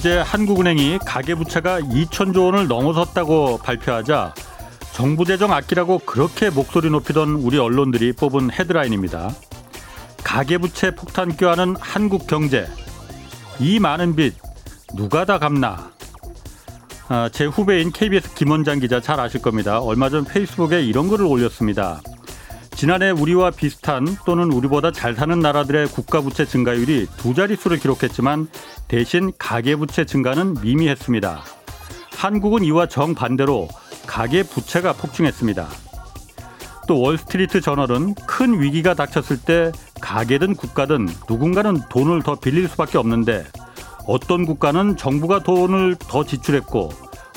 어제 한국은행이 가계부채가 2천조 원을 넘어섰다고 발표하자 정부 재정 아끼라고 그렇게 목소리 높이던 우리 언론들이 뽑은 헤드라인입니다. 가계부채 폭탄 껴안은 한국 경제. 이 많은 빚 누가 다 갚나? 아, 제 후배인 KBS 김원장 기자 잘 아실 겁니다. 얼마 전 페이스북에 이런 글을 올렸습니다. 지난해 우리와 비슷한 또는 우리보다 잘 사는 나라들의 국가 부채 증가율이 두 자릿수를 기록했지만 대신 가계 부채 증가는 미미했습니다. 한국은 이와 정반대로 가계 부채가 폭증했습니다. 또 월스트리트 저널은 큰 위기가 닥쳤을 때 가계든 국가든 누군가는 돈을 더 빌릴 수밖에 없는데 어떤 국가는 정부가 돈을 더 지출했고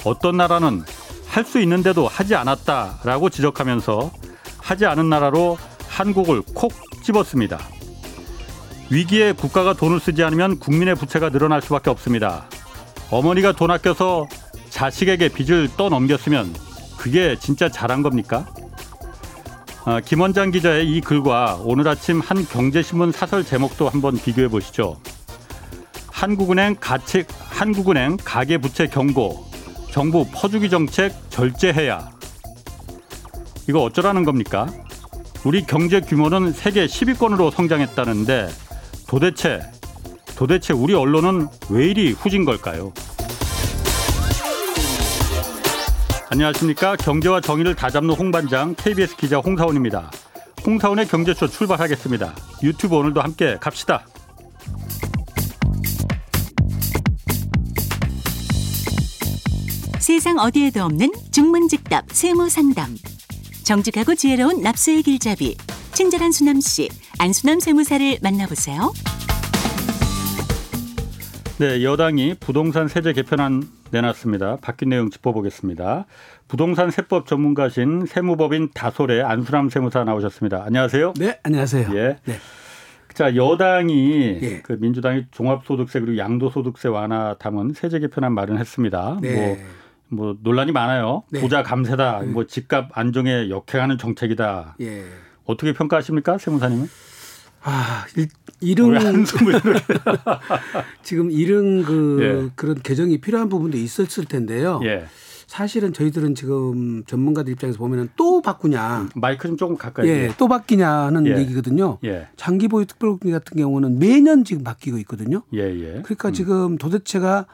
어떤 나라는 할 수 있는데도 하지 않았다라고 지적하면서 하지 않은 나라로 한국을 콕 집었습니다. 위기에 국가가 돈을 쓰지 않으면 국민의 부채가 늘어날 수밖에 없습니다. 어머니가 돈 아껴서 자식에게 빚을 떠넘겼으면 그게 진짜 잘한 겁니까? 아, 김원장 기자의 이 글과 오늘 아침 한 경제신문 사설 제목도 한번 비교해 보시죠. 한국은행 가책 한국은행 가계 부채 경고 정부 퍼주기 정책 절제해야 이거 어쩌라는 겁니까? 우리 경제 규모는 세계 10위권으로 성장했다는데 도대체 도대체 우리 언론은 왜 이리 후진 걸까요? 안녕하십니까 경제와 정의를 다잡는 홍반장 KBS 기자 홍사원입니다. 홍사원의 경제쇼 출발하겠습니다. 유튜브 오늘도 함께 갑시다. 세상 어디에도 없는 중문직답 세무상담. 정직하고 지혜로운 납세의 길잡이 친절한 수남 씨 안수남 세무사를 만나보세요. 네, 여당이 부동산 세제 개편안 내놨습니다. 바뀐 내용 짚어보겠습니다. 부동산 세법 전문가신 세무법인 다솔의 안수남 세무사 나오셨습니다. 안녕하세요. 네, 안녕하세요. 예. 네. 자, 여당이 예. 그 민주당이 종합소득세 그리고 양도소득세 완화 담은 세제 개편안 마련했습니다. 네. 뭐, 뭐 논란이 많아요. 네. 부자 감세다, 뭐 집값 안정에 역행하는 정책이다. 예. 어떻게 평가하십니까, 세무사님은? 아, 일, 이런 한숨을? 지금 이런 그 예. 그런 개정이 필요한 부분도 있었을 텐데요. 예. 사실은 저희들은 지금 전문가들 입장에서 보면은 또 바꾸냐, 마이크 좀 조금 가까이. 예, 또 바뀌냐는 예. 얘기거든요. 예. 장기 보유 특별금리 같은 경우는 매년 지금 바뀌고 있거든요. 예, 예. 그러니까 지금 도대체가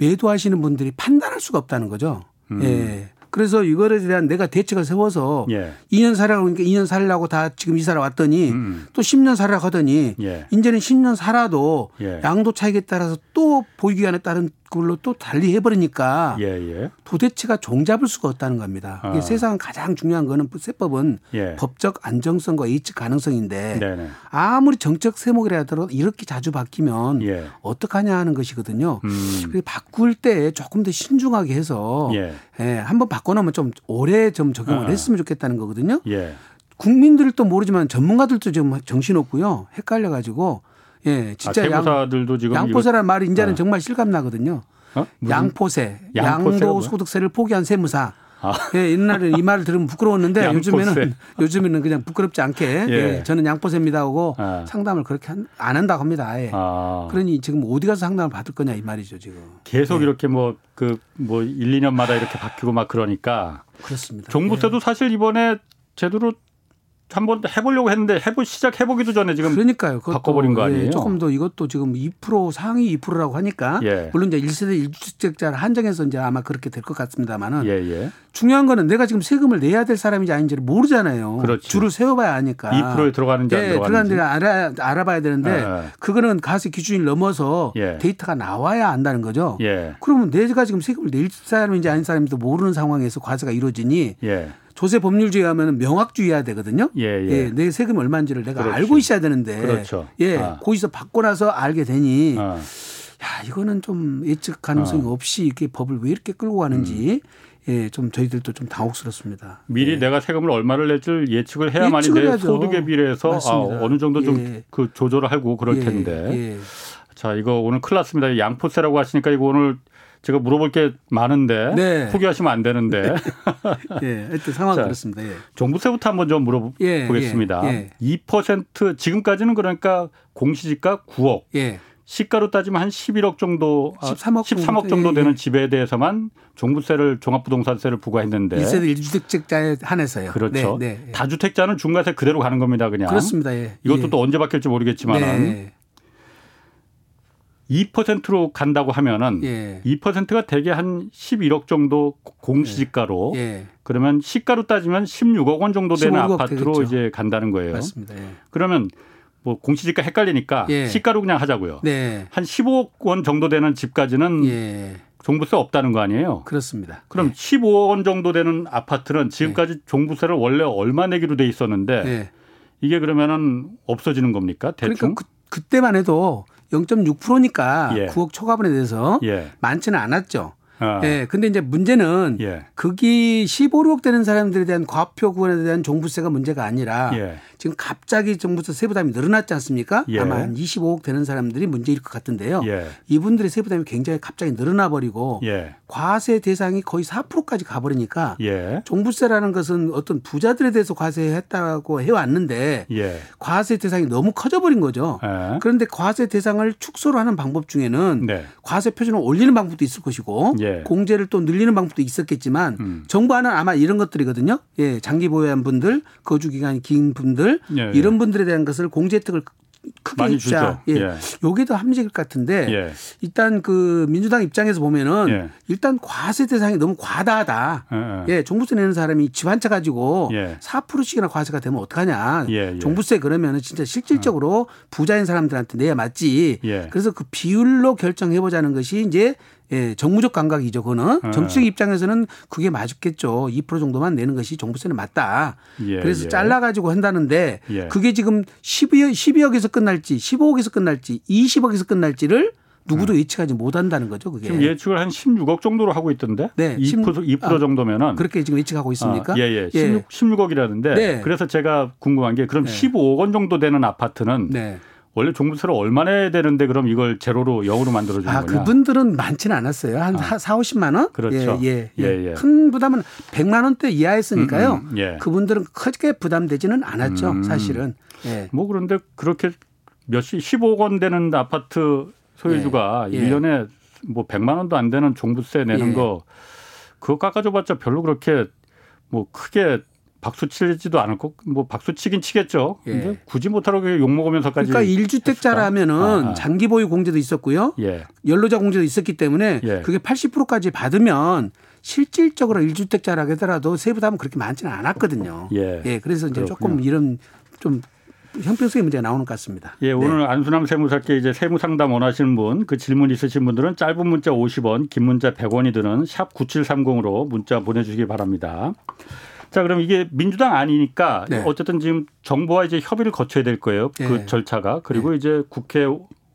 매도하시는 분들이 판단할 수가 없다는 거죠. 예. 그래서 이거에 대한 내가 대책을 세워서 음. 예. 2년 살라고 그러니까 2년 살라고 다 지금 이사를 왔더니 음. 또 10년 살라고 하더니 예. 이제는 10년 살아도 예. 양도 차익에 따라서 또 보유기간에 따른 걸로 또 달리 해버리니까 예, 예. 도대체가 종잡을 수가 없다는 겁니다. 이게 아. 세상 가장 중요한 거는 세법은 예. 법적 안정성과 예측 가능성인데 네네. 아무리 정책 세목이라 하더라도 이렇게 자주 바뀌면 예. 어떡하냐 하는 것이거든요. 음. 그래서 바꿀 때 조금 더 신중하게 해서 예. 예, 한번 바꿔놓으면 좀 오래 좀 적용을 아. 했으면 좋겠다는 거거든요. 예. 국민들도 모르지만 전문가들도 지금 정신없고요. 헷갈려 가지고 예, 아, 진짜 양, 세무사들도 지금 양포세라는 말이 이제는 어. 정말 실감 나거든요. 어? 양포세? 양도소득세를 포기한 세무사. 아. 예, 옛날에 이 말을 들으면 부끄러웠는데 양포세. 요즘에는 요즘에는 그냥 부끄럽지 않게 예. 예, 저는 양포세입니다 하고 아. 상담을 그렇게 한- 안 한다고 합니다. 아예. 아. 그러니 지금 어디 가서 상담을 받을 거냐 이 말이죠 지금. 계속 예. 이렇게 뭐 그뭐 1, 2년마다 이렇게 바뀌고 막 그러니까 그렇습니다. 종부세도 예. 사실 이번에 제대로 한번 해보려고 했는데 해보 시작해보기도 전에 지금 그러니까요. 바꿔버린 거 아니에요? 예, 조금 더 이것도 지금 2% 상위 2%라고 하니까 예. 물론 이제 1세대 1주택자를 한정해서 이제 아마 그렇게 될 것 같습니다만은 예, 예. 중요한 거는 내가 지금 세금을 내야 될 사람인지 아닌지를 모르잖아요. 그렇죠. 줄을 세워봐야 하니까. 2%에 들어가는지 안 예, 들어가는지. 들어가는지 알아, 알아봐야 되는데 예, 예. 그거는 가세 기준을 넘어서 예. 데이터가 나와야 안다는 거죠. 예. 그러면 내가 지금 세금을 낼 사람인지 아닌 사람인지도 모르는 상황에서 과세가 이루어지니 예. 조세 법률주의 하면 명확주의해야 되거든요. 예, 예. 내 세금 얼마인지를 내가 그렇지. 알고 있어야 되는데. 그렇죠. 예. 아. 거기서 받고 나서 알게 되니 어. 야, 이거는 좀 예측 가능성이 없이 이렇게 법을 왜 이렇게 끌고 가는지 예, 좀 저희들도 좀 당혹스럽습니다. 미리 예. 내가 세금을 얼마를 낼 줄 예측을 해야만이 예측을 내. 소득에 비례해서 아. 어느 정도 좀 예. 그 조절을 하고 그럴 예, 텐데. 예. 자, 이거 오늘 큰일 났습니다. 양포세라고 하시니까 이거 오늘 제가 물어볼 게 많은데 네. 포기하시면 안 되는데 예, 하여튼 상황 자, 그렇습니다. 예. 종부세부터 한번 좀 물어보겠습니다. 예, 예, 2% 지금까지는 그러니까 공시지가 9억, 예. 시가로 따지면 한 11억 정도, 13억 13억 정도 예, 되는 예. 집에 대해서만 종부세를 종합부동산세를 부과했는데 1세대 1주택자에 한해서요. 그렇죠. 네, 네. 다주택자는 중과세 그대로 가는 겁니다, 그냥. 그렇습니다. 예. 이것도 예. 또 언제 바뀔지 모르겠지만은 네. 2%로 간다고 하면은 예. 2%가 대개 한 11억 정도 공시지가로 예. 그러면 시가로 따지면 16억 원 정도 되는 15억 아파트로 되겠죠. 이제 간다는 거예요. 맞습니다. 예. 그러면 뭐 공시지가 헷갈리니까 예. 시가로 그냥 하자고요. 네. 한 15억 원 정도 되는 집까지는 예. 종부세 없다는 거 아니에요? 그렇습니다. 그럼 예. 15억 원 정도 되는 아파트는 지금까지 종부세를 원래 얼마 내기로 돼 있었는데 예. 이게 그러면은 없어지는 겁니까? 대충? 그러니까 그, 그때만 해도 0.6%니까 예. 9억 초과분에 대해서 예. 많지는 않았죠. 아, 예. 근데 이제 문제는 예. 거기 15, 6억 되는 사람들에 대한 과표 구간에 대한 종부세가 문제가 아니라 예. 지금 갑자기 종부세 세부담이 늘어났지 않습니까? 예. 아마 한 25억 되는 사람들이 문제일 것 같은데요. 예. 이분들의 세부담이 굉장히 갑자기 늘어나 버리고 예. 과세 대상이 거의 4%까지 가버리니까 예. 종부세라는 것은 어떤 부자들에 대해서 과세했다고 해왔는데 예. 과세 대상이 너무 커져버린 거죠. 예. 그런데 과세 대상을 축소를 하는 방법 중에는 네. 과세 표준을 올리는 방법도 있을 것이고 예. 공제를 또 늘리는 방법도 있었겠지만 음. 정부안은 아마 이런 것들이거든요. 예, 장기 보유한 분들, 거주 기간이 긴 분들 예, 예. 이런 분들에 대한 것을 공제 혜택을 크게 많이 주자. 주죠. 예. 예. 요게 더 합리적일 것 같은데 예. 일단 그 민주당 입장에서 보면은 예. 일단 과세 대상이 너무 과다하다. 예. 예, 종부세 내는 사람이 집 한 채 가지고 예. 4%씩이나 과세가 되면 어떡하냐. 예, 예. 종부세 그러면은 진짜 실질적으로 부자인 사람들한테 내야 맞지. 예. 그래서 그 비율로 결정해 보자는 것이 이제 예, 정무적 감각이죠. 그거는 예. 정치적 입장에서는 그게 맞겠죠. 2% 정도만 내는 것이 종부세는 맞다. 예, 그래서 예. 잘라 가지고 한다는데 예. 그게 지금 12억, 12억에서 끝날지 15억에서 끝날지 20억에서 끝날지를 누구도 예측하지 못한다는 거죠. 그게. 음. 지금 예측을 한 16억 정도로 하고 있던데 네, 2% 2% 아, 정도면은 그렇게 지금 예측하고 있습니까? 아, 예, 예. 16, 16억이라는데 네. 그래서 제가 궁금한 게 그럼 네. 15억 원 정도 되는 아파트는 네. 원래 종부세를 얼마 내야 되는데 그럼 이걸 제로로 0으로 만들어 주는 아, 거냐? 그분들은 많지는 않았어요. 한 아. 4, 50만 원? 그렇죠. 예, 예, 예. 예, 예. 큰 부담은 100만 원대 이하였으니까요. 음, 음, 예. 그분들은 크게 부담되지는 않았죠. 음. 사실은. 예. 뭐 그런데 그렇게 몇십 15억 원 되는 아파트 소유주가 예, 예. 일 1년에 뭐 100만 원도 안 되는 종부세 내는 예. 거 그거 깎아줘 봤자 별로 그렇게 뭐 크게 박수 치지도 않을 거, 뭐 박수 치긴 치겠죠. 예. 근데 굳이 못하라고 욕 먹으면서까지. 그러니까 1주택자라면은 아, 아. 장기 보유 공제도 있었고요. 예. 연로자 공제도 있었기 때문에 예. 그게 80%까지 받으면 실질적으로 1주택자라 하더라도 세부담은 그렇게 많지는 않았거든요. 예. 그래서 이제 조금 그렇군요. 이런 좀 형평성의 문제가 나오는 것 같습니다. 예, 오늘 안수남 세무사께 이제 세무 상담 원하시는 분, 그 질문 있으신 분들은 짧은 문자 50원, 긴 문자 100원이 드는 샵 9730으로 문자 보내 주시기 바랍니다. 자, 그럼 이게 민주당 아니니까 네. 어쨌든 지금 정부와 이제 협의를 거쳐야 될 거예요. 그 네. 절차가. 그리고 이제 국회에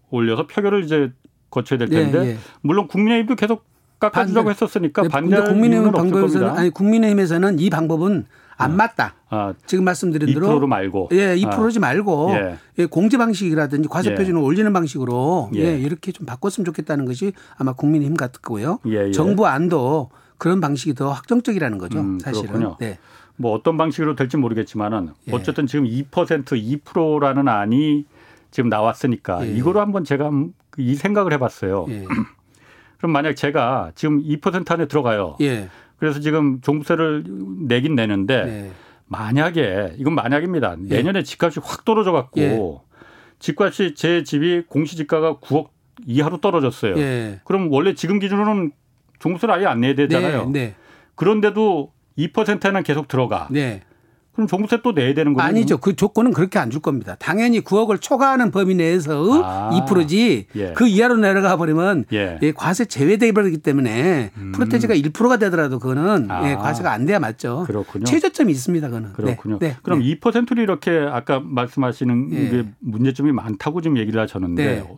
올려서 표결을 이제 거쳐야 될 텐데 예, 예. 물론 국민의힘도 계속 깎아주자고 반대. 했었으니까 네, 근데 국민의힘 방법에서는. 아니 국민의힘에서는 이 방법은 안 맞다. 아, 지금 말씀드린 대로 2%로 말고. 예, 2%지 말고 예. 예, 공제 방식이라든지 과세 예. 표준을 올리는 방식으로 예. 예. 이렇게 좀 바꿨으면 좋겠다는 것이 아마 국민의힘 같고요. 예, 예. 정부 안도 그런 방식이 더 확정적이라는 거죠. 음, 사실은. 그렇군요. 네. 뭐 어떤 방식으로 될지 모르겠지만은 예. 어쨌든 지금 2% 2%라는 안이 지금 나왔으니까 예. 이거로 한번 제가 이 생각을 해봤어요. 예. 그럼 만약 제가 지금 2% 안에 들어가요. 예. 그래서 지금 종부세를 내긴 내는데 네. 만약에 이건 만약입니다. 예. 내년에 집값이 확 떨어져 갖고 예. 집값이 제 집이 공시지가가 9억 이하로 떨어졌어요. 예. 그럼 원래 지금 기준으로는 종부세를 아예 안 내야 되잖아요. 네. 네. 그런데도 2%에는 계속 들어가. 네. 그럼 종부세 또 내야 되는 거예요? 아니죠. 그 조건은 그렇게 안 줄 겁니다. 당연히 9억을 초과하는 범위 내에서 아. 2%지 예. 그 이하로 내려가 버리면 예. 예, 과세 제외돼 버리기 때문에 음. 프로테지가 1%가 되더라도 그거는 아. 예, 과세가 안 돼야 맞죠. 그렇군요. 최저점이 있습니다. 그거는. 그렇군요. 네. 네. 그럼 네. 2%를 이렇게 아까 말씀하시는 예. 게 문제점이 많다고 지금 얘기를 하셨는데 네.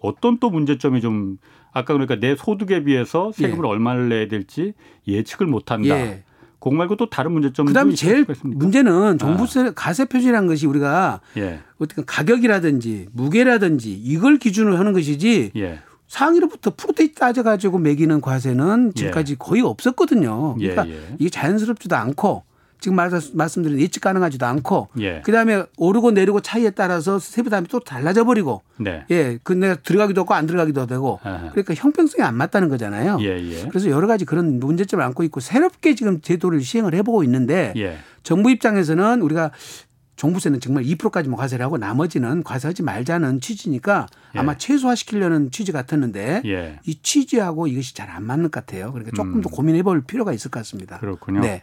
어떤 또 문제점이 좀 아까 그러니까 내 소득에 비해서 세금을 예. 얼마를 내야 될지 예측을 못한다. 예. 그거 말고 또 다른 문제점도 그다음에 있을 제일? 문제는 종부세 가세 표준이라는 것이 우리가 예. 어떻게 가격이라든지 무게라든지 이걸 기준으로 하는 것이지 예. 상위로부터 프로테이 따져가지고 매기는 과세는 지금까지 거의 없었거든요. 예, 그러니까 예. 이게 자연스럽지도 않고 지금 말씀- 말씀드린 예측 가능하지도 않고 예. 그다음에 오르고 내리고 차이에 따라서 세부 담이 또 달라져 버리고 네. 예, 그 내가 들어가기도 하고 안 들어가기도 되고 아하. 그러니까 형평성이 안 맞다는 거잖아요. 예, 예. 그래서 여러 가지 그런 문제점을 안고 있고 새롭게 지금 제도를 시행을 해보고 있는데 예. 정부 입장에서는 우리가 종부세는 정말 2%까지만 과세를 하고 나머지는 과세하지 말자는 취지니까 예. 아마 최소화시키려는 취지 같았는데 예. 이 취지하고 이것이 잘 안 맞는 것 같아요. 그러니까 조금 더 고민해 볼 필요가 있을 것 같습니다. 음. 그렇군요. 네.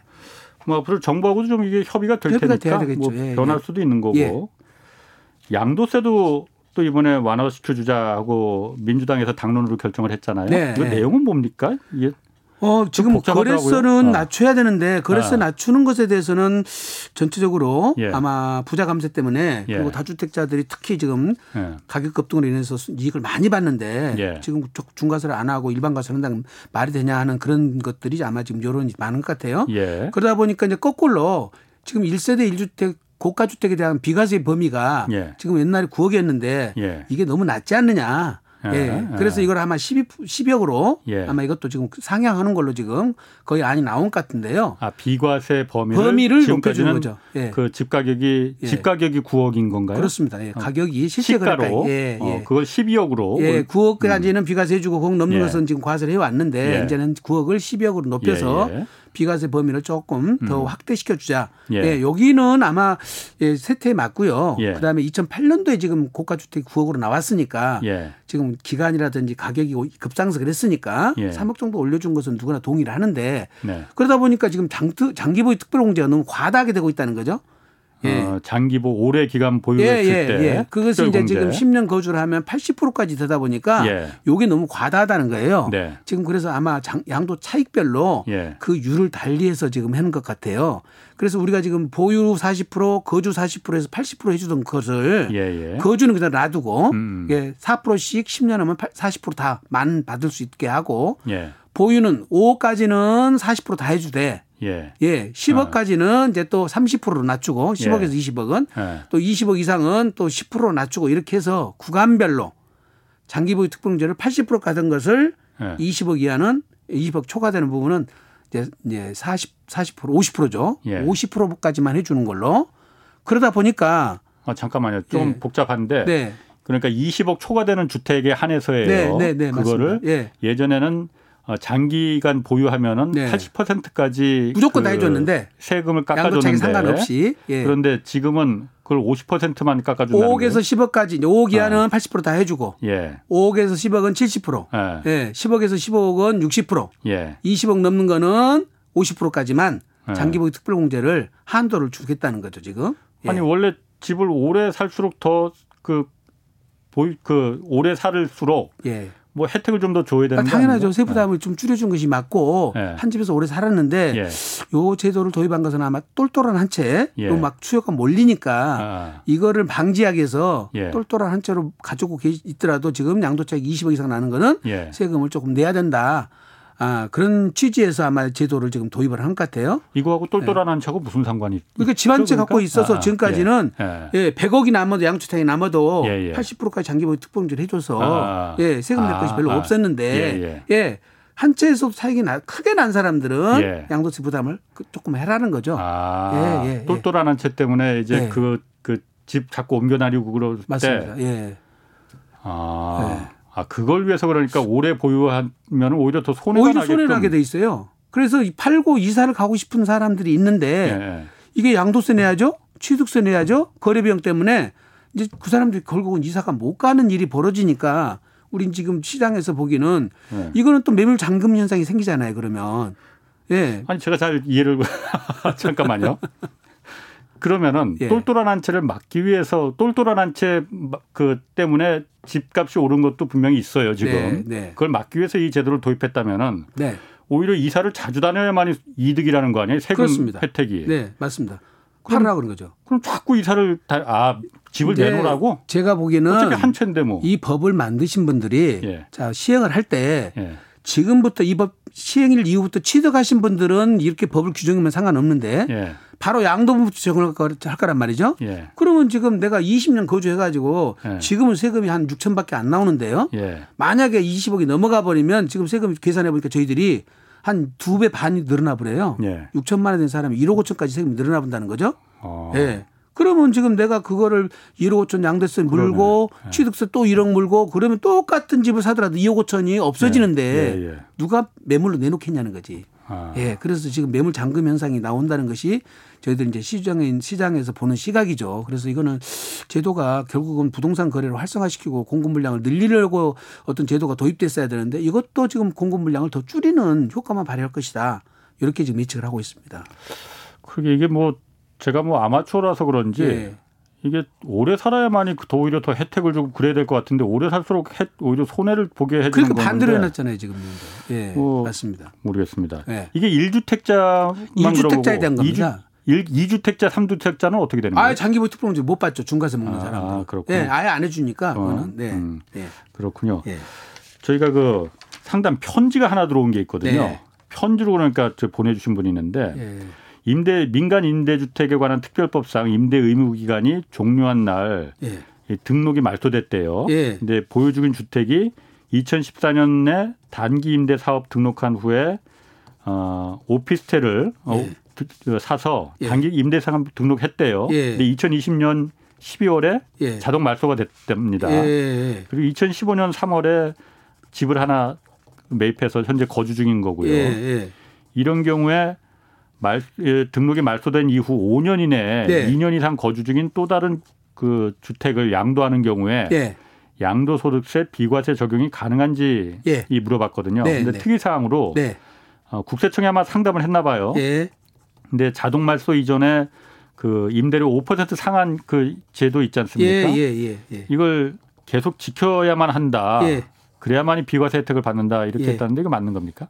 뭐 앞으로 정부하고도 좀 이게 협의가 될 협의가 테니까. 뭐 예, 변할 예. 수도 있는 거고 예. 양도세도 또 이번에 완화시켜 주자하고 민주당에서 당론으로 결정을 했잖아요. 네, 그 네. 내용은 뭡니까? 이게 어, 지금. 거래세는 어. 낮춰야 되는데 거래세 아. 낮추는 것에 대해서는 전체적으로 예. 아마 부자 감세 때문에 예. 그리고 다주택자들이 특히 지금 예. 가격 급등으로 인해서 수- 이익을 많이 봤는데 예. 지금 중과세를 안 하고 일반 과세를 한다면 말이 되냐 하는 그런 것들이 아마 지금 여론이 많은 것 같아요. 예. 그러다 보니까 이제 거꾸로 지금 1세대 1주택 고가주택에 대한 비과세 범위가 예. 지금 옛날에 9억이었는데 예. 이게 너무 낮지 않느냐. 예, 예. 예. 그래서 이걸 아마 12, 10억으로 예. 아마 이것도 지금 상향하는 걸로 지금 거의 안이 나온 것 같은데요. 아 비과세 범위를, 범위를 높여주는 거죠. 예. 그 집 가격이 예. 집가격이 9억인 건가요? 그렇습니다. 예. 가격이 실제 그러니까 예, 예. 어, 그걸 12억으로 예, 9억까지는 비과세 해주고 9억 넘는 예. 것은 지금 과세를 해왔는데 예. 이제는 9억을 12억으로 높여서 예, 예. 비과세 범위를 조금 더 확대시켜 주자. 예. 예. 여기는 아마 예, 세태에 맞고요. 예. 그다음에 2008년도에 지금 고가 주택 9억으로 나왔으니까 예. 지금 기간이라든지 가격이 급상승을 했으니까 예. 3억 정도 올려준 것은 누구나 동의를 하는데 네. 그러다 보니까 지금 장기보유 특별공제가 너무 과다하게 되고 있다는 거죠. 예. 어, 장기보 오래 기간 예, 보유했을 예, 때 예. 그것이 이제. 지금 10년 거주를 하면 80%까지 되다 보니까 예. 요게 너무 과다하다는 거예요. 네. 지금 그래서 아마 장, 양도 차익별로 예. 그 율을 달리해서 지금 하는 것 같아요. 그래서 우리가 지금 보유 40% 거주 40%에서 80% 해주던 것을 예, 예. 거주는 그냥 놔두고 음. 예, 4%씩 10년 하면 40%다 만 받을 수 있게 하고 예. 보유는 5억까지는 40%다 해주되 예. 예, 10억까지는 이제 또 30%로 낮추고 10억에서 예. 20억은 예. 또 20억 이상은 또 10% 낮추고 이렇게 해서 구간별로 장기보유 특별공제를 80% 가던 것을 예. 20억 이하는 20억 초과되는 부분은 이제 이제 40 40% 50%죠. 예. 50%까지만 해 주는 걸로 그러다 보니까 아, 잠깐만요. 좀 네. 복잡한데 네, 그러니까 20억 초과되는 주택에 한해서예요. 네, 네, 네, 그거를 맞습니다. 예. 예전에는 어, 장기간 보유하면은 네. 80%까지 무조건 다 해줬는데 세금을 깎아줬는데 상관없이 예. 그런데 지금은 그걸 50%만 깎아준다는 5억에서 10억까지 5억 이하는 네. 80%다 해주고 거예요. 5억에서 10억은 70%, 예. 예, 10억에서 15억은 60%, 예. 20억 넘는 거는 50%까지만 네. 장기보유 특별공제를 한도를 주겠다는 거죠 지금. 예. 아니 원래 집을 오래 살수록 더그 보유 그 오래 살수록 예. 뭐 혜택을 좀 더 줘야 되는 그러니까 거 당연하죠. 세부담을 좀 줄여준 것이 맞고 네. 한 집에서 오래 살았는데 예. 요 제도를 도입한 것은 아마 똘똘한 한 채, 예. 또막 수요가 몰리니까 아. 이거를 방지하기 위해서 예. 똘똘한 한 채로 가지고 계- 있더라도 지금 양도차익 20억 이상 나는 거는 예. 세금을 조금 내야 된다. 아, 그런 취지에서 아마 제도를 지금 도입을 한 것 같아요. 이거하고 똘똘한 한 차고 무슨 상관이? 그러니까 집한채 그러니까? 갖고 있어서 아, 지금까지는 예. 예, 100억이 남아도 양주택이 남아도 예, 예. 80%까지 장기보유 특별공제를 해줘서 아. 예, 세금 낼 아, 것이 별로 아. 없었는데 예, 예, 한 채에서 차익이 나, 크게 난 사람들은 예. 양도세 부담을 그- 조금 해라는 거죠. 아, 예, 예, 예. 똘똘한 한 채 때문에 이제 예. 그그 집 자꾸 옮겨 다니고 그럴 때 맞습니다. 예. 아, 아 그걸 위해서 그러니까 오래 보유하면 오히려 더 손해가 오히려 나게끔. 손해나게 돼 있어요. 그래서 이 팔고 이사를 가고 싶은 사람들이 있는데 예, 이게 양도세 내야죠, 취득세 내야죠, 거래 비용 때문에 이제 그 사람들이 결국은 이사가 못 가는 일이 벌어지니까 우린 지금 시장에서 보기는 예. 이거는 또 매물 잠금 현상이 생기잖아요. 그러면 예, 아니 제가 잘 이해를 잠깐만요. 그러면은 예. 똘똘한 한 채를 막기 위해서 똘똘한 한 채 그 때문에 집값이 오른 것도 분명히 있어요 지금. 네, 네. 그걸 막기 위해서 이 제도를 도입했다면은 네, 오히려 이사를 자주 다녀야만이 이득이라는 거 아니에요? 세금 그렇습니다. 혜택이. 네, 맞습니다. 팔으라 그런 거죠. 그럼 자꾸 이사를 다, 아 집을 내놓으라고? 제가 보기에는 어차피 한 채인데 뭐. 이 법을 만드신 분들이 예. 자 시행을 할때 예. 지금부터 이 법 시행일 이후부터 취득하신 분들은 이렇게 법을 규정하면 상관없는데 예. 바로 양도부터 적용할 거- 거란 말이죠. 예. 그러면 지금 내가 20년 거주해가지고 예. 지금은 세금이 한 6천밖에 안 나오는데요. 예. 만약에 20억이 넘어가 버리면 지금 세금 계산해 보니까 저희들이 한 두 배 반이 늘어나 버려요. 예. 6천만 원된 사람이 1억 5천까지 세금이 늘어나 본다는 거죠. 어. 예. 그러면 지금 내가 그거를 1억 5천 양도세 물고 예. 취득세 또 1억 물고 그러면 똑같은 집을 사더라도 2억 5천이 없어지는데 예, 예. 누가 매물로 내놓겠냐는 거지. 아. 예. 그래서 지금 매물 잠금 현상이 나온다는 것이 저희들 이제 시장에 시장에서 보는 시각이죠. 그래서 이거는 제도가 결국은 부동산 거래를 활성화시키고 공급 물량을 늘리려고 어떤 제도가 도입됐어야 되는데 이것도 지금 공급 물량을 더 줄이는 효과만 발휘할 것이다. 이렇게 지금 예측을 하고 있습니다. 그게 이게 뭐 제가 뭐 아마추어라서 그런지 예. 이게 오래 살아야만이 더 오히려 더 혜택을 주고 그래야 될 것 같은데 오래 살수록 혜, 오히려 손해를 보게 해주는 그러니까 건데 반대로 해놨잖아요 지금. 예, 뭐 맞습니다. 모르겠습니다. 예. 이게 1주택자만 이주택자에 대한 겁니다. 2, 2주택자, 3주택자는 어떻게 되는 거예요? 아예 장기보유 특별공제 못 받죠 중과세 먹는 아, 사람들. 아, 그렇구나. 예, 아예 안 해주니까 어. 네. 음. 예. 그렇군요. 예. 저희가 그 상담 편지가 하나 들어온 게 있거든요. 네. 편지로 그러니까 저 보내주신 분이 있는데 예. 임대 민간 임대주택에 관한 특별법상 임대 의무 기간이 종료한 날 예. 이 등록이 말소됐대요. 예. 근데 보유 중인 주택이 2014년에 단기 임대 사업 등록한 후에 어 오피스텔을 어, 예. 드- 사서 예. 단기 임대 사업 등록했대요. 예. 근데 2020년 12월에 예. 자동 말소가 됐답니다. 예. 예. 그리고 2015년 3월에 집을 하나 매입해서 현재 거주 중인 거고요. 예. 예. 이런 경우에 말, 예, 등록이 말소된 이후 5년 이내에 네. 2년 이상 거주 중인 또 다른 그 주택을 양도하는 경우에 예. 양도소득세 비과세 적용이 가능한지 예. 이 물어봤거든요. 네, 근데 네. 특이 사항으로 네. 어, 국세청에 아마 상담을 했나 봐요. 예. 근데 자동 말소 이전에 그 임대료 5% 상한 그 제도 있지 예. 않습니까? 예. 예. 예. 이걸 계속 지켜야만 한다. 예. 그래야만이 비과세 혜택을 받는다. 이렇게 예. 했다는데 이거 맞는 겁니까?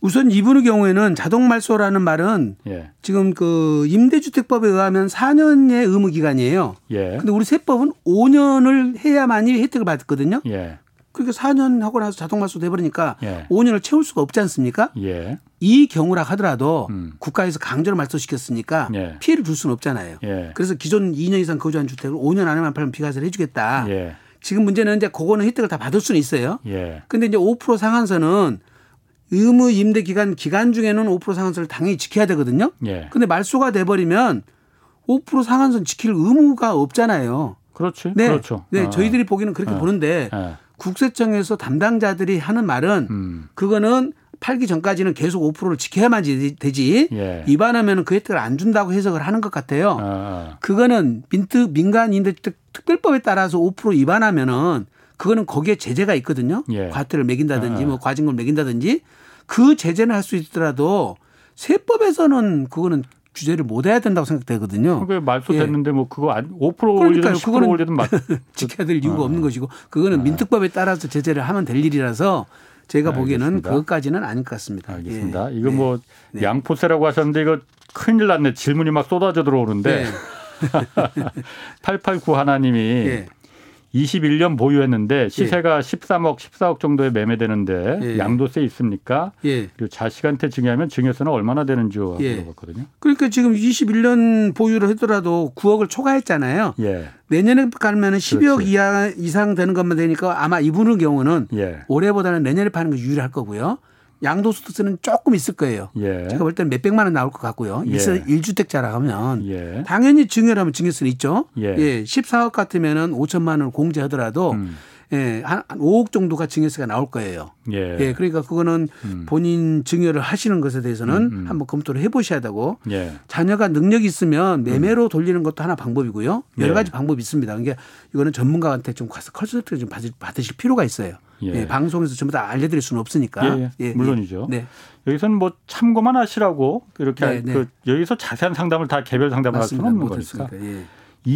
우선 이분의 경우에는 자동 말소라는 말은 예. 지금 그 임대주택법에 의하면 4년의 의무 기간이에요. 예. 근데 우리 세법은 5년을 해야만이 혜택을 받거든요. 예. 그러니까 4년 하고 나서 자동 말소 돼 버리니까 예. 5년을 채울 수가 없지 않습니까? 예. 이 경우라 하더라도 음. 국가에서 강제로 말소시켰으니까 예. 피해를 줄 수는 없잖아요. 예. 그래서 기존 2년 이상 거주한 주택을 5년 안에만 팔면 비과세를 해 주겠다. 예. 지금 문제는 이제 그거는 혜택을 다 받을 수는 있어요. 예. 근데 이제 5% 상한선은 의무 임대 기간 기간 중에는 5% 상한선을 당연히 지켜야 되거든요. 예. 근데 말소가 돼 버리면 5% 상한선 지킬 의무가 없잖아요. 그렇지. 네. 그렇죠. 네, 아. 저희들이 보기는 그렇게 아. 보는데 예. 국세청에서 담당자들이 하는 말은 음. 그거는 팔기 전까지는 계속 5%를 지켜야만 되지 예. 위반하면 그 혜택을 안 준다고 해석을 하는 것 같아요. 아, 아. 그거는 민트 민간 임대주택 특별법에 따라서 5% 위반하면은 그거는 거기에 제재가 있거든요. 예. 과태를 매긴다든지 아. 뭐 과징금을 매긴다든지 그 제재는 할 수 있더라도 세법에서는 그거는 규제를 못 해야 된다고 생각되거든요. 그게 말소 예. 됐는데 뭐 그거 안, 5% 그러니까요. 올리든 10% 그거는 올리든 맞. 지켜야 될 이유가 아. 없는 것이고 그거는 민특법에 따라서 제재를 하면 될 일이라서 제가 보기에는 알겠습니다. 그것까지는 아닐 것 같습니다. 알겠습니다. 예. 이거 네. 뭐 네. 양포세라고 하셨는데 이거 큰일 났네. 질문이 막 쏟아져 들어오는데 네. 889 하나님이 예. 21년 보유했는데 시세가 13억, 14억 정도에 매매되는데 예. 양도세 있습니까? 예. 그리고 자식한테 증여하면 증여세는 얼마나 되는지 예. 물어봤거든요. 그러니까 지금 21년 보유를 하더라도 9억을 초과했잖아요. 예. 내년에 가면 은 12억 그렇지. 이하 이상 되는 것만 되니까 아마 이분의 경우는 예. 올해보다는 내년에 파는 게 유리할 거고요. 양도소득세는 조금 있을 거예요. 예. 제가 볼 때는 몇백만 원 나올 것 같고요. 예. 일세 1주택자라 하면 예. 당연히 증여라면 증여세는 있죠. 예. 예. 14억 같으면은 5천만 원을 공제하더라도 음. 예, 한 5억 정도가 증여세가 나올 거예요. 예. 예. 그러니까 그거는 음. 본인 증여를 하시는 것에 대해서는 음, 음. 한번 검토를 해 보셔야 되고 예. 자녀가 능력이 있으면 매매로 돌리는 것도 하나 방법이고요. 여러 예. 가지 방법이 있습니다. 그러니까 이거는 전문가한테 좀 가서 컨설팅을 좀 받으실, 받으실 필요가 있어요. 예. 예. 방송에서 전부 다 알려드릴 수는 없으니까. 예, 예. 물론이죠. 네. 여기서는 뭐 참고만 하시라고 이렇게 네, 네. 그 여기서 자세한 상담을 다 개별 상담을 할 수는 맞습니다. 없는 거니까. 못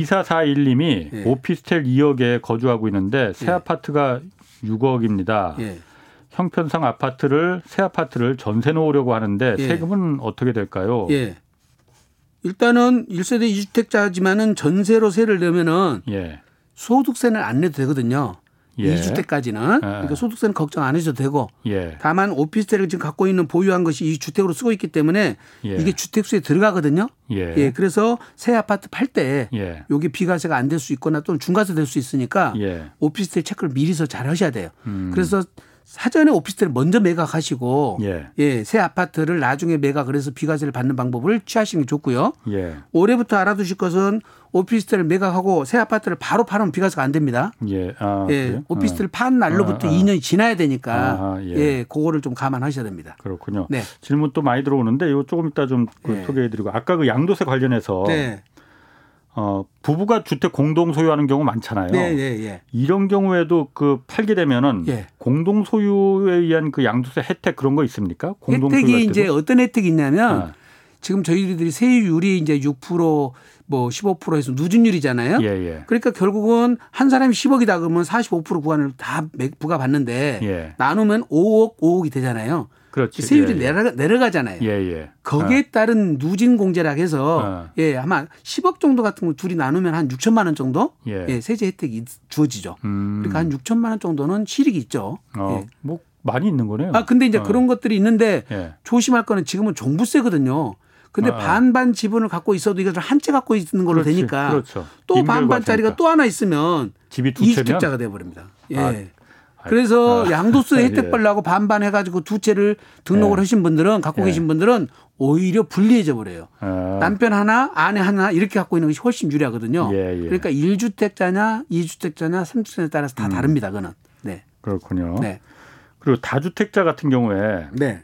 했으니까. 예. 2441님이 예. 오피스텔 2억에 거주하고 있는데 새 예. 아파트가 6억입니다. 예. 형편상 아파트를 새 아파트를 전세 놓으려고 하는데 예. 세금은 어떻게 될까요? 예. 일단은 1세대 2주택자지만은 전세로 세를 내면은 예. 소득세는 안 내도 되거든요. 예. 2주택까지는. 그러니까 소득세는 걱정 안 해도 되고 예. 다만 오피스텔을 지금 갖고 있는 보유한 것이 이 주택으로 쓰고 있기 때문에 예. 이게 주택수에 들어가거든요. 예. 예. 그래서 새 아파트 팔때 예. 요게 비과세가 안 될 수 있거나 또는 중과세 될 수 있으니까 예. 오피스텔 체크를 미리서 잘 하셔야 돼요. 음. 그래서 사전에 오피스텔을 먼저 매각하시고 예. 예, 새 아파트를 나중에 매각을 해서 비과세를 받는 방법을 취하시는 게 좋고요. 예. 올해부터 알아두실 것은 오피스텔을 매각하고 새 아파트를 바로 팔으면 비과세가 안 됩니다. 예. 아, 예? 오피스텔 판 날로부터 아, 아. 2년이 지나야 되니까 아하, 예. 예. 그거를 좀 감안하셔야 됩니다. 그렇군요. 네. 질문 또 많이 들어오는데 이거 조금 이따 좀그 네. 소개해 드리고 아까 그 양도세 관련해서 네. 어, 부부가 주택 공동 소유하는 경우 많잖아요. 네, 네, 예. 이런 경우에도 그 팔게 되면은 예. 공동 소유에 의한 그 양도세 혜택 그런 거 있습니까? 공동 혜택이 이제? 어떤 혜택이 있냐면 아, 지금 저희들이 세율이 이제 6%뭐 15%에서 누진율이잖아요. 예, 예. 그러니까 결국은 한 사람이 10억이다 그러면 45% 구간을 다 매- 부과받는데 예. 나누면 5억, 5억이 되잖아요. 그렇지. 세율이 예, 예. 내려가, 내려가잖아요. 예, 예. 거기에 따른 누진 공제라 해서 어. 예 아마 10억 정도 같은 거 둘이 나누면 한 6천만 원 정도 예. 예, 세제 혜택이 주어지죠. 음. 그러니까 한 6천만 원 정도는 실익이 있죠. 어, 예. 뭐 많이 있는 거네요. 아 근데 이제 어. 그런 것들이 있는데 예. 조심할 거는 지금은 종부세거든요. 근데 아. 반반 지분을 갖고 있어도 이것을 한 채 갖고 있는 걸로 그렇지, 되니까 그렇죠. 또 반반짜리가. 또 하나 있으면 집이 이주택자가 돼 버립니다. 예. 아, 그래서 아. 양도세 예. 혜택 받려고 반반 해가지고 두 채를 등록을 예. 하신 분들은 갖고 예. 계신 분들은 오히려 불리해져 버려요. 아, 남편 하나, 아내 하나 이렇게 갖고 있는 것이 훨씬 유리하거든요. 예, 예. 그러니까 1주택자냐, 2주택자냐, 3주택자에 따라서 다 음. 다릅니다. 그는. 네. 그렇군요. 네. 그리고 다주택자 같은 경우에 네.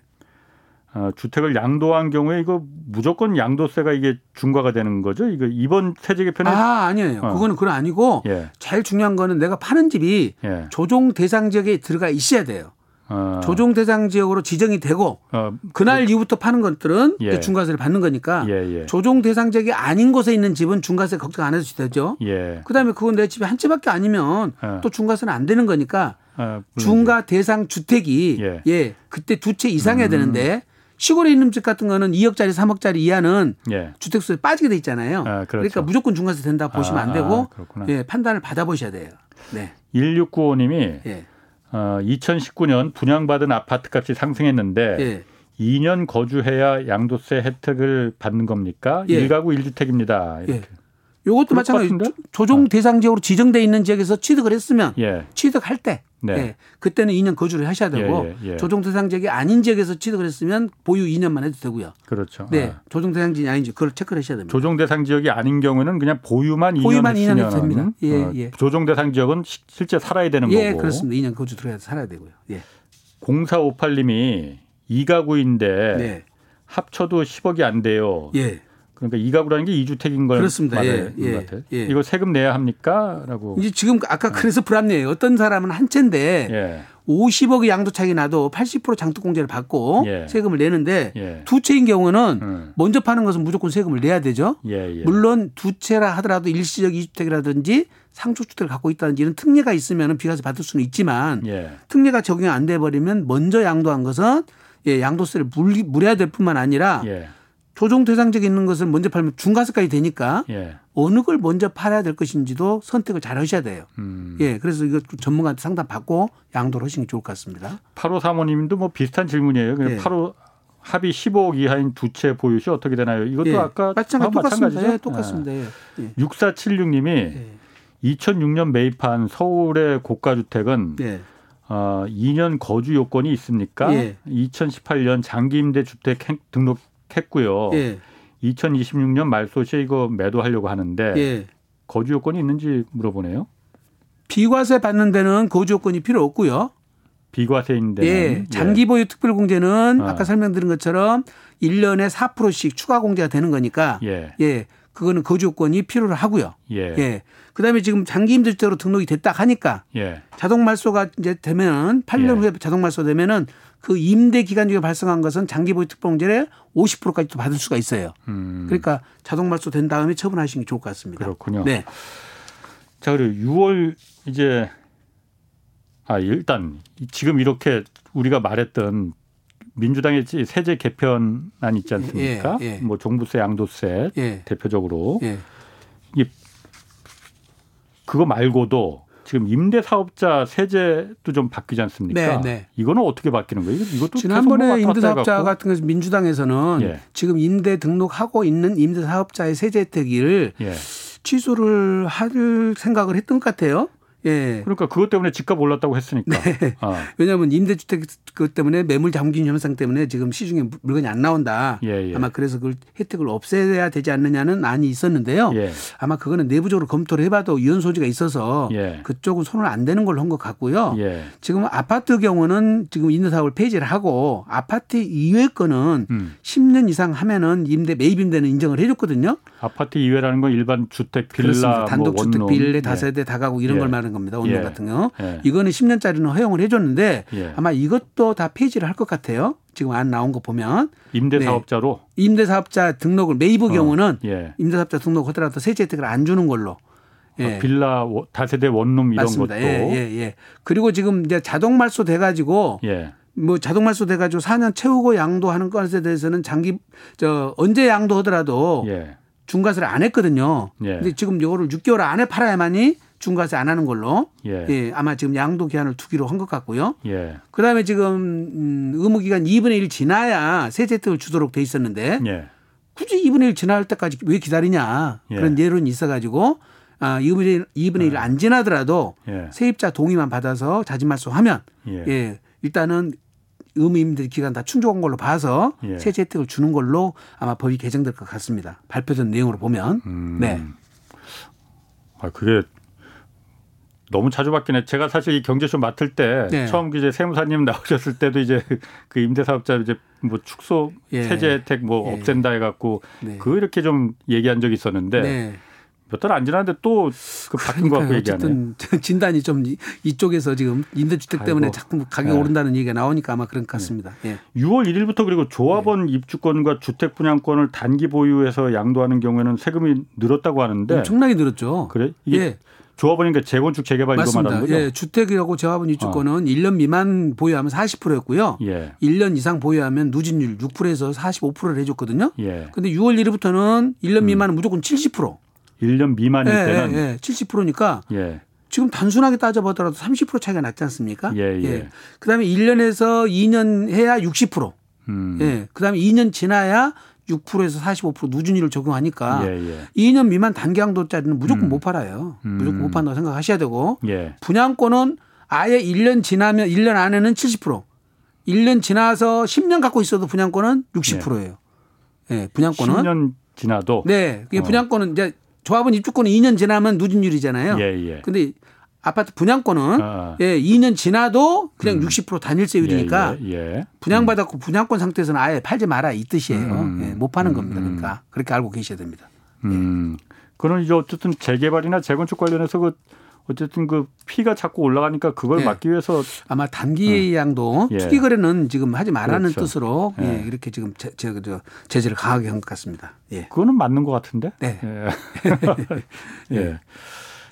어, 주택을 양도한 경우에 이거 무조건 양도세가 이게 중과가 되는 거죠? 이거 이번 세제 개편에 아, 아니에요. 어. 그거는 그건 아니고 예, 제일 중요한 거는 내가 파는 집이 예. 조정 대상 지역에 들어가 있어야 돼요. 어, 조정 대상 지역으로 지정이 되고 어, 그날 이후부터 파는 것들은 예. 중과세를 받는 거니까 예, 예. 조정 대상 지역이 아닌 곳에 있는 집은 중과세 걱정 안 해도 되죠. 예. 그다음에 그건 내 집이 한 채밖에 아니면 어. 또 중과세는 안 되는 거니까 어, 중과 대상 주택이 예. 예, 그때 두 채 이상해야 음. 되는데 시골에 있는 집 같은 거는 2억짜리 3억짜리 이하는 예. 주택수에 빠지게 돼 있잖아요. 아, 그렇죠. 러니까 무조건 중과세 된다 보시면 안 아, 되고 그렇구나. 예, 판단을 받아보셔야 돼요. 네. 1695님이 예. 어, 2019년 분양받은 아파트 값이 상승했는데 예. 2년 거주해야 양도세 혜택을 받는 겁니까? 예. 일 1가구 1주택입니다. 이렇게. 요것도 그럴 마찬가지로 것 같은데? 조정 대상 지역으로 지정돼 있는 지역에서 취득을 했으면 예. 취득할 때 네. 예, 그때는 2년 거주를 하셔야 되고 예, 예, 예. 조정 대상 지역이 아닌 지역에서 취득을 했으면 보유 2년만 해도 되고요. 그렇죠. 네. 아. 조정 대상 지역이 아닌지 그걸 체크를 하셔야 됩니다. 조정 대상 지역이 아닌 경우는 그냥 보유만 2년 보유만 2년 했으면 해도 됩니다. 예, 예. 조정 대상 지역은 시- 실제 살아야 되는 예, 거고. 그렇습니다. 2년 거주 들어야 살아야 되고요. 예. 0458님이 2가구인데 네. 합쳐도 10억이 안 돼요. 예. 그러니까 2가구라는 게 2주택인 걸 그렇습니다. 예, 말하는 예. 예. 이거 세금 내야 합니까? 라고. 이제 지금 아까 그래서 불합리해요. 어떤 사람은 한 채인데 예. 50억의 양도 차익이 나도 80% 장독공제를 받고 예. 세금을 내는데 예. 두 채인 경우는 음. 먼저 파는 것은 무조건 세금을 내야 되죠. 예, 예. 물론 두 채라 하더라도 일시적 이주택이라든지 상속주택을 갖고 있다든지 이런 특례가 있으면 비과세 받을 수는 있지만 예. 특례가 적용 안돼 버리면 먼저 양도한 것은 예, 양도세를 물, 물어야 될 뿐만 아니라 예. 조정 대상적에 있는 것을 먼저 팔면 중과세까지 되니까 예. 어느 걸 먼저 팔아야 될 것인지도 선택을 잘 하셔야 돼요. 음. 예, 그래서 이거 전문가한테 상담 받고 양도를 하시는 게 좋을 것 같습니다. 8호 사모님도 뭐 비슷한 질문이에요. 그냥 예. 8호 합의 15억 이하인 두 채 보유 시 어떻게 되나요? 이것도 예, 아까 마찬가지 아, 똑같습니다. 예, 똑같습니다. 예. 예. 6476님이 예. 2006년 매입한 서울의 고가 주택은 예. 어, 2년 거주 요건이 있습니까? 예. 2018년 장기 임대 주택 행- 등록 했고요. 예. 2026년 말소시에 이거 매도하려고 하는데 예. 거주 요건이 있는지 물어보네요. 비과세 받는 데는 거주 요건이 필요 없고요. 비과세인데 예. 장기 보유 특별 공제는 아. 아까 설명드린 것처럼 1년에 4%씩 추가 공제가 되는 거니까 예. 예. 그거는 거주 요건이 필요로 하고요. 예. 예. 그다음에 지금 장기 임대주택으로 등록이 됐다 하니까 예. 자동 말소가 이제 되면 8년 예. 후에 자동 말소 되면은 그 임대 기간 중에 발생한 것은 장기 보유 특별 공제를 50%까지 또 받을 수가 있어요. 음. 그러니까 자동 말소 된 다음에 처분하시는 게 좋을 것 같습니다. 그렇군요. 네. 자, 그리고 6월 이제 아, 일단 지금 이렇게 우리가 말했던 민주당의 세제 개편안 있지 않습니까? 예, 예. 뭐 종부세, 양도세 예. 대표적으로 예. 그거 말고도 지금 임대 사업자 세제도 좀 바뀌지 않습니까? 네, 네. 이거는 어떻게 바뀌는 거예요? 이것도 지난번에 뭐 임대 사업자 해갖고. 같은 것은 민주당에서는 예. 지금 임대 등록하고 있는 임대 사업자의 세제 혜택을 예. 취소를 할 생각을 했던 것 같아요. 예. 그러니까 그것 때문에 집값 올랐다고 했으니까. 네. 아, 왜냐하면 임대주택 그 때문에 매물 잠긴 현상 때문에 지금 시중에 물건이 안 나온다. 예, 예. 아마 그래서 그 혜택을 없애야 되지 않느냐는 안이 있었는데요. 예. 아마 그거는 내부적으로 검토를 해봐도 이혼 소지가 있어서 예. 그쪽은 손을 안 대는 걸로 한 것 같고요. 예. 지금 아파트 경우는 지금 임대사업을 폐지를 하고 아파트 이외 거는 음. 10년 이상 하면은 임대 매입 임대는 인정을 해줬거든요. 아파트 이외라는 건 일반 주택 빌라 그렇습니다. 단독주택 뭐. 빌레 예. 다세대 다가구 이런 예. 걸 말하는 겁니다. 원룸 예. 같은 경우. 예. 이거는 10년짜리는 허용을 해줬는데 예. 아마 이것도 다 폐지를 할 것 같아요. 지금 안 나온 거 보면 임대 네. 사업자로 임대사업자 등록을 매입의 어, 경우는 예. 임대사업자 등록 하더라도 세제 혜택을 안 주는 걸로. 예. 어, 빌라 워- 다세대 원룸 이런 맞습니다. 것도 예, 예, 예. 그리고 지금 이제 자동 말소 돼가지고 예. 뭐 자동 말소 돼가지고 4년 채우고 양도하는 것에 대해서는 장기 저 언제 양도하더라도 예. 중과세를 안 했거든요. 예. 근데 지금 요거를 6개월 안에 팔아야만이 중과세 안 하는 걸로 예. 예, 아마 지금 양도 기한을 두기로 한 것 같고요. 예. 그다음에 지금 음, 의무 기간 2분의 1 지나야 세제 혜택을 주도록 돼 있었는데 예. 굳이 2분의 1 지날 때까지 왜 기다리냐 예. 그런 예론이 있어가지고 아 2분의 1, 2분의 1 안 지나더라도 예. 세입자 동의만 받아서 자진말소하면 예. 예. 일단은 의무임대 기간 다 충족한 걸로 봐서 예. 세제 혜택을 주는 걸로 아마 법이 개정될 것 같습니다. 발표된 내용으로 보면 음. 네. 아 그게 너무 자주 바뀌네. 제가 사실 이 경제쇼 맡을 때 네. 처음 이제 세무사님 나오셨을 때도 이제 그 임대사업자 이제 뭐 축소 예. 세제 혜택 뭐 예. 없앤다 해갖고 네. 그거 이렇게 좀 얘기한 적이 있었는데 네. 몇달 안 지났는데 또 그 바뀐 거 그러니까요. 얘기하네. 어쨌든 진단이 좀 이- 이쪽에서 지금 임대주택 때문에 아이고. 자꾸 가격이 네. 오른다는 얘기가 나오니까 아마 그런 것 같습니다. 예. 6월 1일부터 그리고 조합원 네. 입주권과 주택 분양권을 단기 보유해서 양도하는 경우에는 세금이 늘었다고 하는데 엄청나게 늘었죠. 그래 이게 예. 조합원이니까 재건축 재개발 맞습니다. 말하는 거죠? 어. 예, 주택이라고 재화분 입주권은 1년 미만 보유하면 40%였고요. 예. 1년 이상 보유하면 누진율 6%에서 45%를 해줬거든요. 예. 근데 6월 1일부터는 1년 미만은 무조건 70%. 1년 미만일 예, 때는 예, 예. 70%니까 예. 지금 단순하게 따져보더라도 30% 차이가 났지 않습니까? 예, 예. 그다음에 1년에서 2년 해야 60%. 음. 예. 그다음에 2년 지나야 6%에서 45% 누진율을 적용하니까 예, 예. 2년 미만 단기양도짜리는 무조건 음. 못 팔아요. 음. 무조건 못 판다고 생각하셔야 되고 예. 분양권은 아예 1년 지나면 1년 안에는 70%. 1년 지나서 10년 갖고 있어도 분양권은 60%예요. 예, 분양권은 10년 지나도 네. 그게 어. 분양권은 이제 조합은 입주권은 2년 지나면 누진율이잖아요. 예, 예. 근데 아파트 분양권은 아. 예, 2년 지나도 그냥 60% 단일세율이니까 예, 예. 분양받았고 분양권 상태에서는 아예 팔지 마라 이 뜻이에요. 음. 예, 못 파는 겁니다. 그러니까 그렇게 알고 계셔야 됩니다. 음. 그는 이제 어쨌든 재개발이나 재건축 관련해서 그 어쨌든 그 피가 자꾸 올라가니까 그걸 예. 막기 위해서 아마 단기 양도 예. 투기 거래는 지금 하지 말라는 그렇죠. 뜻으로 예, 예. 이렇게 지금 제, 제, 저, 제재를 강하게 한 것 같습니다. 예. 그거는 맞는 것 같은데. 네. 예.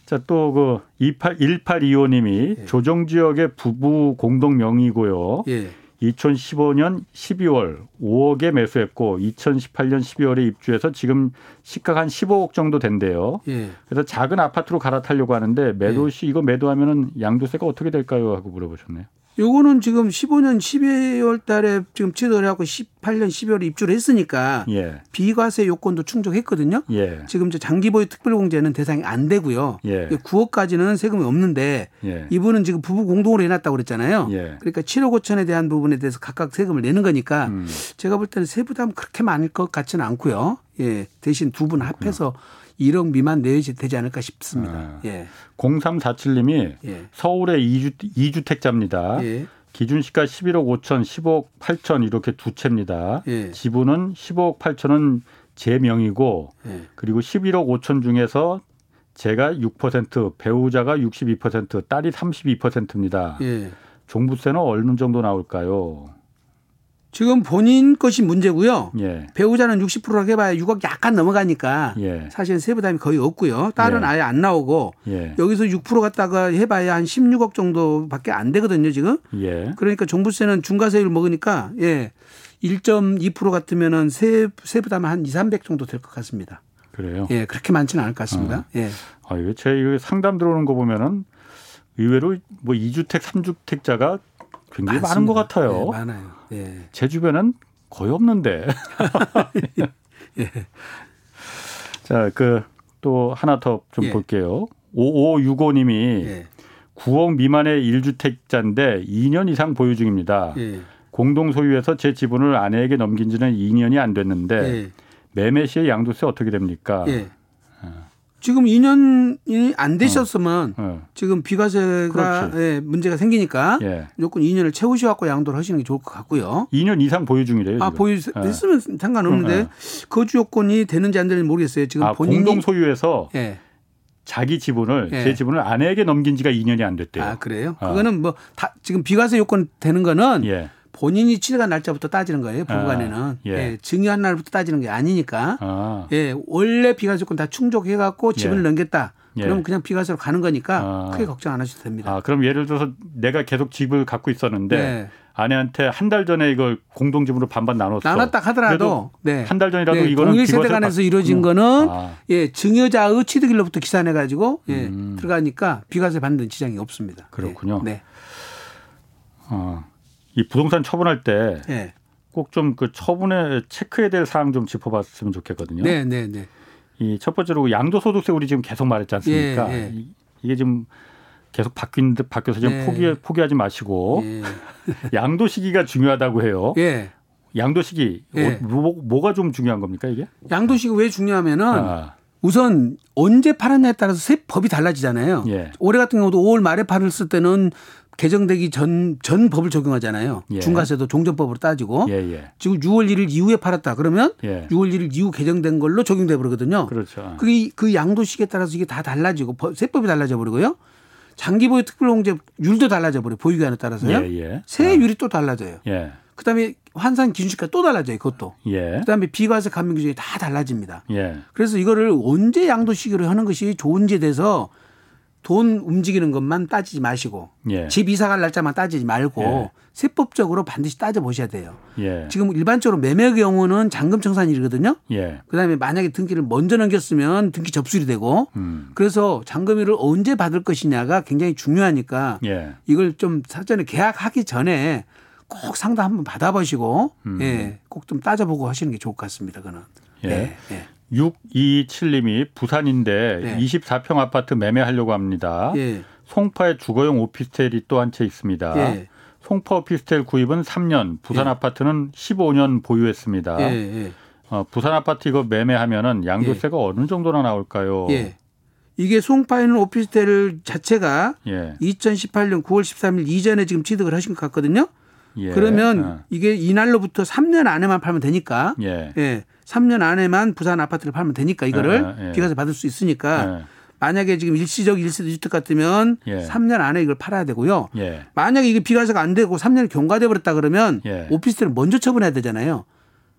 예. 자, 또 그 28 1825님이 조정 지역의 부부 공동 명의고요. 예. 2015년 12월 5억에 매수했고 2018년 12월에 입주해서 지금 시가가 한 15억 정도 된대요. 예. 그래서 작은 아파트로 갈아타려고 하는데 매도 시 이거 매도하면은 양도세가 어떻게 될까요? 하고 물어보셨네요. 요거는 지금 15년 12월 달에 지금 취득을 하고 18년 12월에 입주를 했으니까 예. 비과세 요건도 충족했거든요. 예. 지금 이제 장기 보유 특별공제는 대상이 안 되고요. 예. 9억까지는 세금이 없는데 예. 이분은 지금 부부 공동으로 해놨다고 그랬잖아요. 예. 그러니까 7억 5천에 대한 부분에 대해서 각각 세금을 내는 거니까 음. 제가 볼 때는 세부담 그렇게 많을 것 같지는 않고요. 예. 대신 두 분 합해서 1억 미만 내야 되지 않을까 싶습니다. 아. 예. 0347님이 예. 서울의 2주, 2주 택자입니다. 예. 기준 시가 11억 5천, 10억 8천 이렇게 두 채입니다. 예. 지분은 15억 8천은 제 명이고 예. 그리고 11억 5천 중에서 제가 6%, 배우자가 62%, 딸이 32%입니다. 예. 종부세는 어느 정도 나올까요? 지금 본인 것이 문제고요. 예. 배우자는 60%라고 해봐야 6억 약간 넘어가니까 예. 사실은 세부담이 거의 없고요. 딸은 예. 아예 안 나오고 예. 여기서 6% 갖다가 해봐야 한 16억 정도밖에 안 되거든요, 지금. 예. 그러니까 종부세는 중과세율 먹으니까 예. 1.2% 같으면은 세, 세부담은 한 2, 300 정도 될 것 같습니다. 그래요. 예, 그렇게 많지는 않을 것 같습니다. 예. 아, 제 상담 들어오는 거 보면은 의외로 뭐 2주택, 3주택자가 굉장히 많은 것 많습니다. 같아요. 예, 많아요. 예. 제 주변은 거의 없는데. 예. 자, 그 또 하나 더좀 예. 볼게요. 5565님이 예. 9억 미만의 1주택자인데 2년 이상 보유 중입니다. 예. 공동 소유해서 제 지분을 아내에게 넘긴 지는 2년이 안 됐는데 예. 매매 시에 양도세 어떻게 됩니까? 예. 지금 2년이 안 되셨으면 어. 지금 비과세가. 예, 문제가 생기니까 예. 무조건 2년을 채우셔갖고 양도를 하시는 게 좋을 것 같고요. 2년 이상 보유 중이래요. 아 지금. 보유했으면 상관없는데 어, 거주 요건이 되는지 안 되는지 모르겠어요. 지금 아, 본인이 공동 소유해서 예. 자기 지분을 예. 제 지분을 아내에게 넘긴 지가 2년이 안 됐대요. 아 그래요? 아. 그거는 뭐 다 지금 비과세 요건 되는 거는 예. 본인이 취득한 날짜부터 따지는 거예요. 부부간에는 아, 예. 예. 증여한 날부터 따지는 게 아니니까. 아. 예, 원래 비과세 요건 다 충족해갖고 지분을 예. 넘겼다. 예. 그러면 그냥 비과세로 가는 거니까 아. 크게 걱정 안 하셔도 됩니다. 아, 그럼 예를 들어서 내가 계속 집을 갖고 있었는데 네. 아내한테 한 달 전에 이걸 공동 지분으로 반반 나눴어. 나눴다 하더라도 네. 한달 전이라도 네, 이거는 동일 세대 간에서 받- 이루어진 음. 거는 아. 예 증여자의 취득일로부터 기산해 가지고 예 음. 들어가니까 비과세 받는 지장이 없습니다. 그렇군요. 네. 어. 이 부동산 처분할 때 네. 꼭좀 그 처분에 체크해야 될 사항 좀 짚어봤으면 좋겠거든요. 네, 네, 네. 이 첫 번째로 양도소득세 우리 지금 계속 말했지 않습니까? 예, 예. 이- 이게 지금 계속 바뀐 듯 바뀌어서 좀 네. 포기 포기하지 마시고 예. 양도 시기가 중요하다고 해요. 예. 양도 시기 예. 뭐, 뭐가 좀 중요한 겁니까 이게? 양도시가 왜 중요하면은 아, 우선 언제 팔았냐에 따라서 세 법이 달라지잖아요. 예. 올해 같은 경우도 5월 말에 팔았을 때는 개정되기 전, 전 법을 적용하잖아요. 예. 중과세도 종전법으로 따지고. 예, 예. 지금 6월 1일 이후에 팔았다 그러면 예. 6월 1일 이후 개정된 걸로 적용돼 버리거든요. 그렇죠. 그게 그 양도식에 따라서 이게 다 달라지고 법- 세법이 달라져 버리고요. 장기 보유 특별공제 율도 달라져 버려 요 보유기한에 따라서요. 예, 예. 세율이 또 달라져요. 예. 그다음에 환산 기준시가 또 달라져요. 그것도. 예. 그다음에 비과세 감면 기준이 다 달라집니다. 예. 그래서 이거를 언제 양도시기로 하는 것이 좋은지에 대해서 돈 움직이는 것만 따지지 마시고 예. 집 이사 갈 날짜만 따지지 말고 예. 세법적으로 반드시 따져 보셔야 돼요. 예. 지금 일반적으로 매매 경우는 잔금 청산일이거든요. 예. 그다음에 만약에 등기를 먼저 넘겼으면 등기 접수일이 되고 음. 그래서 잔금일을 언제 받을 것이냐가 굉장히 중요하니까 예. 이걸 좀 사전에 계약하기 전에 꼭 상담 한번 받아보시고 음. 예, 꼭 좀 따져보고 하시는 게 좋을 것 같습니다. 그는. 예. 네, 네. 627님이 부산인데 네. 24평 아파트 매매하려고 합니다. 예. 송파에 주거용 오피스텔이 또 한 채 있습니다. 예. 송파 오피스텔 구입은 3년, 부산 예. 아파트는 15년 보유했습니다. 예, 예. 어, 부산 아파트 이거 매매하면은 양도세가 어느 정도나 나올까요? 예. 이게 송파에 있는 오피스텔 자체가 예. 2018년 9월 13일 이전에 지금 취득을 하신 것 같거든요. 예. 그러면 어. 이게 이날로부터 3년 안에만 팔면 되니까 예. 예. 3년 안에만 부산 아파트를 팔면 되니까 이거를 예, 예. 비과세 받을 수 있으니까 예. 만약에 지금 일시적 일시적 주택 같으면 예. 3년 안에 이걸 팔아야 되고요. 예. 만약에 이게 비과세가 안 되고 3년이 경과돼 버렸다 그러면 예. 오피스텔을 먼저 처분해야 되잖아요.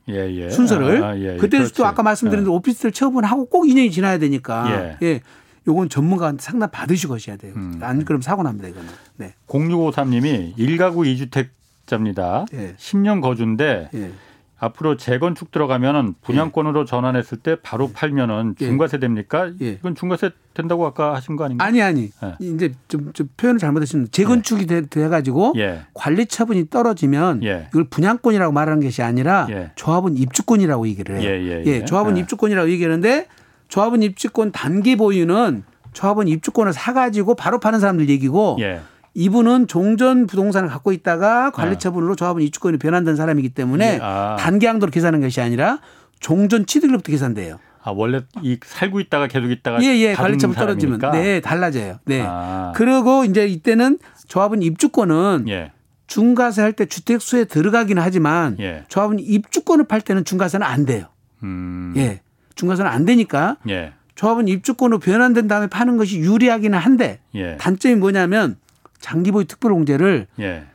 예. 예. 순서를. 아, 예. 그때도 그렇지. 또 아까 말씀드린 대로 오피스텔 처분하고 꼭 2년이 지나야 되니까 예. 예. 요건 전문가한테 상담 받으시고 하셔야 돼요. 음. 안 그러면 사고 납니다, 이거는. 네. 0653님이 1가구 2주택 자입니다. 예. 10년 거주인데 예. 앞으로 재건축 들어가면은 분양권으로 전환했을 때 바로 팔면은 예. 중과세 됩니까? 예. 이건 중과세 된다고 아까 하신 거 아닌가? 아니 아니. 예. 이제 좀, 좀 표현을 잘못했습니다. 재건축이 돼, 돼 가지고 예. 관리 처분이 떨어지면 예. 이걸 분양권이라고 말하는 것이 아니라 예. 조합은 입주권이라고 얘기를 해요. 예, 예, 예. 조합은 예. 입주권이라고 얘기하는데 조합은 입주권 단기 보유는 조합은 입주권을 사 가지고 바로 파는 사람들 얘기고 예. 이분은 종전 부동산을 갖고 있다가 관리 아. 처분으로 조합은 입주권이 변환된 사람이기 때문에 예, 아. 단기 항도로 계산하는 것이 아니라 종전 취득일로부터 계산돼요. 아 원래 이 살고 있다가 계속 있다가 예, 예. 다른 관리 처분 떨어지면? 네, 달라져요. 네. 아. 그리고 이제 이때는 조합은 입주권은 예. 중과세 할 때 주택 수에 들어가긴 하지만 예. 조합은 입주권을 팔 때는 중과세는 안 돼요. 음. 예. 중과세는 안 되니까 예. 조합은 입주권으로 변환된 다음에 파는 것이 유리하기는 한데 예. 단점이 뭐냐면 장기보유 특별공제를 예.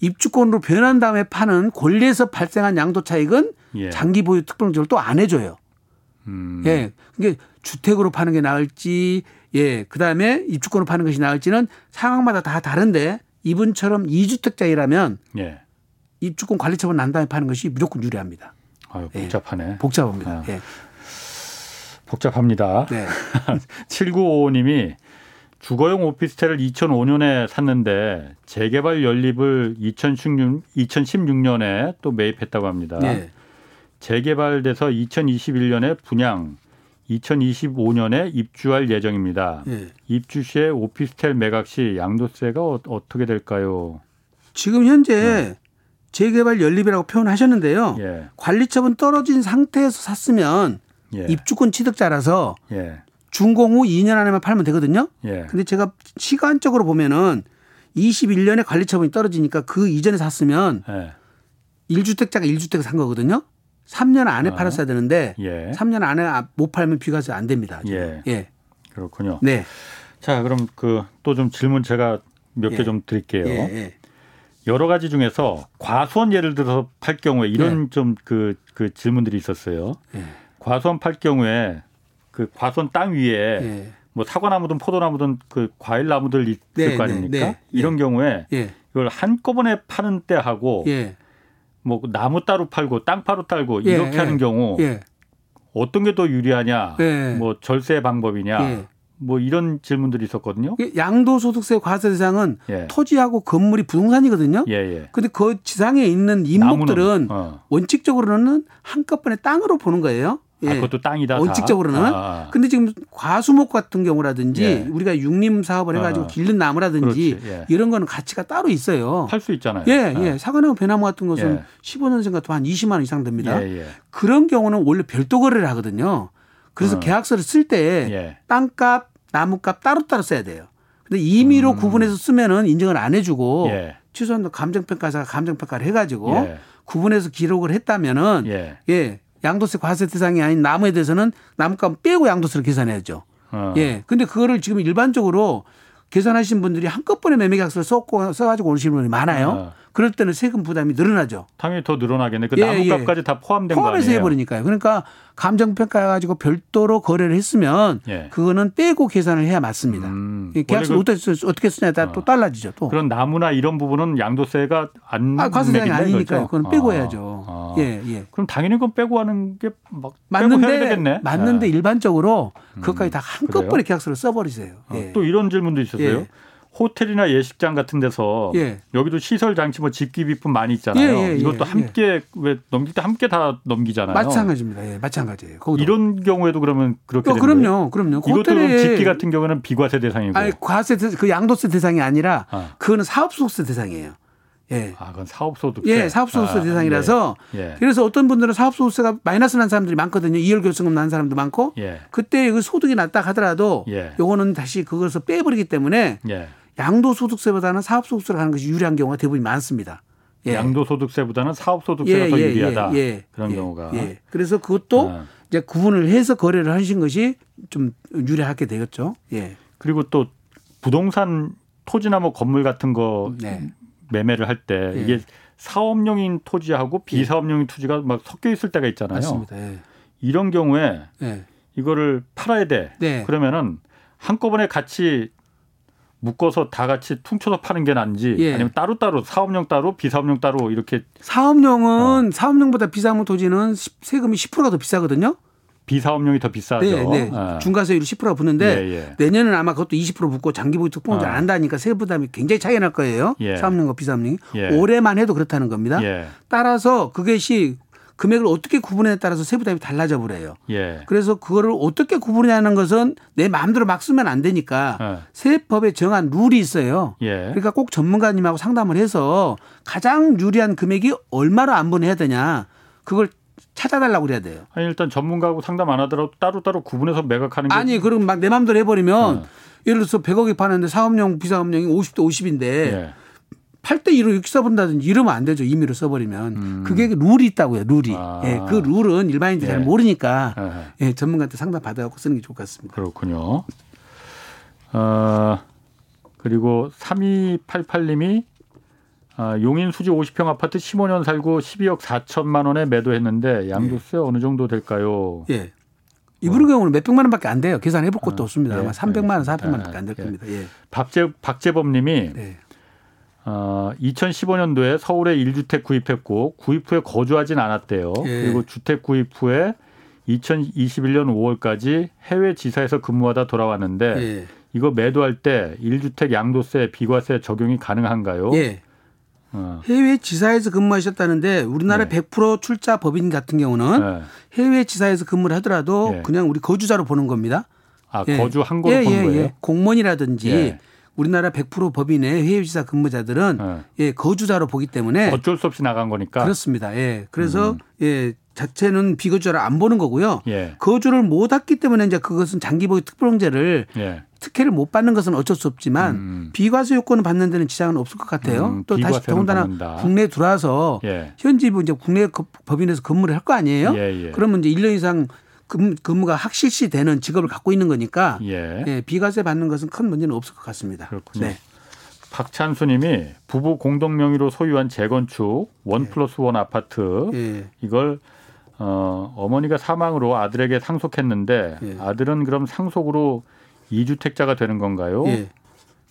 입주권으로 변한 다음에 파는 권리에서 발생한 양도 차익은 예. 장기보유 특별공제를 또 안 해줘요. 음. 예. 그게 주택으로 파는 게 나을지, 예. 그 다음에 입주권으로 파는 것이 나을지는 상황마다 다 다른데 이분처럼 이주택자이라면 예. 입주권 관리 처분 난 다음에 파는 것이 무조건 유리합니다. 아유, 예. 복잡하네. 복잡합니다. 아. 예. 복잡합니다. 네. 7955님이 주거용 오피스텔을 2005년에 샀는데 재개발 연립을 2016, 2016년에 또 매입했다고 합니다. 예. 재개발돼서 2021년에 분양, 2025년에 입주할 예정입니다. 예. 입주 시에 오피스텔 매각 시 양도세가 어, 떻게 될까요? 지금 현재 재개발 연립이라고 표현하셨는데요. 예, 관리처분 떨어진 상태에서 샀으면 예, 입주권 취득자라서 예, 준공 후 2년 안에만 팔면 되거든요. 예, 근데 제가 시간적으로 보면은 21년에 관리 처분이 떨어지니까 그 이전에 샀으면 예, 1주택자가 1주택 산 거거든요. 3년 안에 아. 팔았어야 되는데 예. 3년 안에 못 팔면 비과세 안 됩니다. 예. 예. 그렇군요. 네. 자, 그럼 그 또 좀 질문 제가 몇개 예. 좀 드릴게요. 예. 예. 여러 가지 중에서 과수원 예를 들어서 팔 경우에 이런 네. 좀그그 질문들이 있었어요. 예. 과수원 팔 경우에 그 과수원 땅 위에 예. 뭐 사과나무든 포도나무든 그 과일 나무들 있을 네, 거 네, 아닙니까? 네, 이런 경우에 예. 이걸 한꺼번에 파는 때하고 예. 뭐 나무 따로 팔고 땅 따로 팔고 예, 이렇게 예. 하는 경우 예. 어떤 게 더 유리하냐? 예. 뭐 절세 방법이냐? 예. 뭐 이런 질문들이 있었거든요. 양도소득세 과세 대상은 예. 토지하고 건물이 부동산이거든요. 예, 예. 근데 그 지상에 있는 나무는, 어. 원칙적으로는 한꺼번에 땅으로 보는 거예요. 예. 아, 그것도 땅이다. 다? 원칙적으로는. 아, 아. 근데 지금 과수목 같은 경우라든지 예. 우리가 육림 사업을 해가지고 아. 길른 나무라든지 예. 이런 거는 가치가 따로 있어요. 팔 수 있잖아요. 예, 아. 예. 사과나무, 배나무 같은 것은 예. 15년생 같으면 한 20만 원 이상 됩니다. 예, 예. 그런 경우는 원래 별도 거래를 하거든요. 그래서 어. 계약서를 쓸때 예. 땅값, 나무값 따로따로 써야 돼요. 근데 임의로 구분해서 쓰면은 인정을 안 해주고 음. 예. 취소한다 감정평가사가 감정평가를 해가지고 예. 구분해서 기록을 했다면은 예. 예. 양도세 과세 대상이 아닌 나무에 대해서는 나무값 빼고 양도세를 계산해야죠. 어. 예. 근데 그거를 지금 일반적으로 계산하신 분들이 한꺼번에 매매 계약서를 썼고 써가지고 오시는 분이 많아요. 어. 그럴 때는 세금 부담이 늘어나죠. 당연히 더 늘어나겠네. 그 예, 나무값까지 다 포함된 거 포함해서 아니에요? 해버리니까요. 그러니까 감정평가해가지고 별도로 거래를 했으면 예. 그거는 빼고 계산을 해야 맞습니다. 음. 이 계약서를 원래 그- 어떻게, 쓰- 쓰냐에 따라 또 어. 달라지죠. 또. 그런 나무나 이런 부분은 양도세가 안 아, 매긴다 아니니까요. 이거죠? 그건 빼고 아. 해야죠. 아. 예, 예. 그럼 당연히 그건 빼고 하는 게막 빼고 해야 맞는데 되겠네. 맞는데 예. 일반적으로 그것까지 다 한꺼번에 그래요? 계약서를 써버리세요. 어, 예. 또 이런 질문도 있었어요. 예. 호텔이나 예식장 같은 데서 예. 여기도 시설 장치 뭐 집기 비품 많이 있잖아요. 예, 예, 예, 이것도 예. 함께 왜 넘길 때 함께 다 넘기잖아요. 마찬가지입니다. 예, 마찬가지예요. 거기도. 이런 경우에도 그러면 그렇게 어, 되는 거예요? 그럼요, 그럼요. 이것도 집기 같은 경우는 비과세 대상이고. 아니 과세 대- 그 양도세 대상이 아니라 아. 그거는 사업소득세 대상이에요. 예. 아, 그건 사업소득세. 예, 사업소득세 아, 대상이라서 예. 예. 그래서 어떤 분들은 사업소득세가 마이너스 난 사람들이 많거든요. 이월 결승금 난 사람도 많고 예. 그때 그 소득이 낮다 하더라도 예. 요거는 다시 그것을 빼버리기 때문에 예. 양도소득세보다는 사업소득세로 가는 것이 유리한 경우가 대부분 많습니다. 예. 양도소득세보다는 사업소득세가 더 유리하다. 예, 그런 예, 경우가. 예. 그래서 그것도 아. 이제 구분을 해서 거래를 하신 것이 좀 유리하게 되겠죠. 예. 그리고 또 부동산 토지나 뭐 건물 같은 거 네. 매매를 할때 예. 이게 사업용인 토지하고 비사업용인 토지가 막 섞여 있을 때가 있잖아요. 맞습니다. 예. 이런 경우에 예. 이거를 팔아야 돼. 네. 그러면은 한꺼번에 같이 묶어서 다 같이 퉁쳐서 파는 게 나은지 예. 아니면 따로따로 사업용 따로 비사업용 따로 이렇게 어. 사업용은 사업용보다 비사업용 토지는 시- 세금이 10%가 더 비싸거든요. 비사업용이 더 비싸죠. 네, 네. 아. 중과세율이 10%가 붙는데 예, 예. 내년에는 아마 그것도 20% 붙고 장기보유 특공제 아. 안 한다니까 세부 부담이 굉장히 차이 날 거예요. 예. 사업용과 비사업용이 예. 올해만 해도 그렇다는 겁니다. 예. 따라서 그것이 금액을 어떻게 구분에 따라서 세부 부담이 달라져 버려요. 예. 그래서 그거를 어떻게 구분하는 것은 내 마음대로 막 쓰면 안 되니까 예. 세법에 정한 룰이 있어요. 예. 그러니까 꼭 전문가님하고 상담을 해서 가장 유리한 금액이 얼마로 안분해야 되냐 그걸 찾아달라고 그래야 돼요. 아니 일단 전문가하고 상담 안 하더라도 따로따로 구분해서 매각하는 게 아니 그럼 막 내 마음대로 해버리면 어. 예를 들어서 100억이 파는데 사업용 비사업용이 50대 50인데 예. 8대 2로 이렇게 써본다든지 이러면 안 되죠. 임의로 써버리면 그게 룰이 있다고요. 룰이. 음. 아. 예, 그 룰은 일반인들이 예. 잘 모르니까 예. 예, 전문가한테 상담 받아갖고 쓰는 게 좋을 것 같습니다. 그렇군요. 어, 그리고 3288님이 아, 용인 수지 50평 아파트 15년 살고 12억 4천만 원에 매도했는데 양도세 어느 정도 될까요? 예. 이분의 경우는 몇 백만 원밖에 안 돼요. 계산해 볼 것도 없습니다. 예, 아마 300만 원, 400만 알겠습니다. 원밖에 안될 예. 겁니다. 예. 박재 박재범 님이 네. 어, 2015년도에 서울에 1주택 구입했고 구입 후에 거주하진 않았대요. 예. 그리고 주택 구입 후에 2021년 5월까지 해외 지사에서 근무하다 돌아왔는데 예. 이거 매도할 때 1주택 양도세 비과세 적용이 가능한가요? 예. 어. 해외 지사에서 근무하셨다는데 우리나라 네. 100% 출자 법인 같은 경우는 네. 해외 지사에서 근무를 하더라도 예. 그냥 우리 거주자로 보는 겁니다. 아 예. 거주한 거로 예, 보는 예, 거예요. 예. 공무원이라든지 예. 우리나라 100% 법인의 해외 지사 근무자들은 예. 예, 거주자로 보기 때문에 어쩔 수 없이 나간 거니까. 그렇습니다. 예. 그래서 음. 예, 자체는 비거주자를 안 보는 거고요. 예. 거주를 못 했기 때문에 이제 그것은 장기보유 특별공제를 예. 특혜를 못 받는 것은 어쩔 수 없지만 음. 비과세 요건을 받는 데는 지장은 없을 것 같아요. 음, 또 다시 더군다나 받는다. 국내에 들어와서 예. 현지 뭐 이제 국내 거- 법인에서 근무를 할 거 아니에요? 예, 예. 그러면 이제 1년 이상 근무, 근무가 확실시 되는 직업을 갖고 있는 거니까 예. 예, 비과세 받는 것은 큰 문제는 없을 것 같습니다. 그렇군요. 네. 박찬수님이 부부 공동 명의로 소유한 재건축 원 플러스 원 아파트 예. 이걸 어, 어머니가 사망으로 아들에게 상속했는데 예. 아들은 그럼 상속으로 이주택자가 되는 건가요? 예.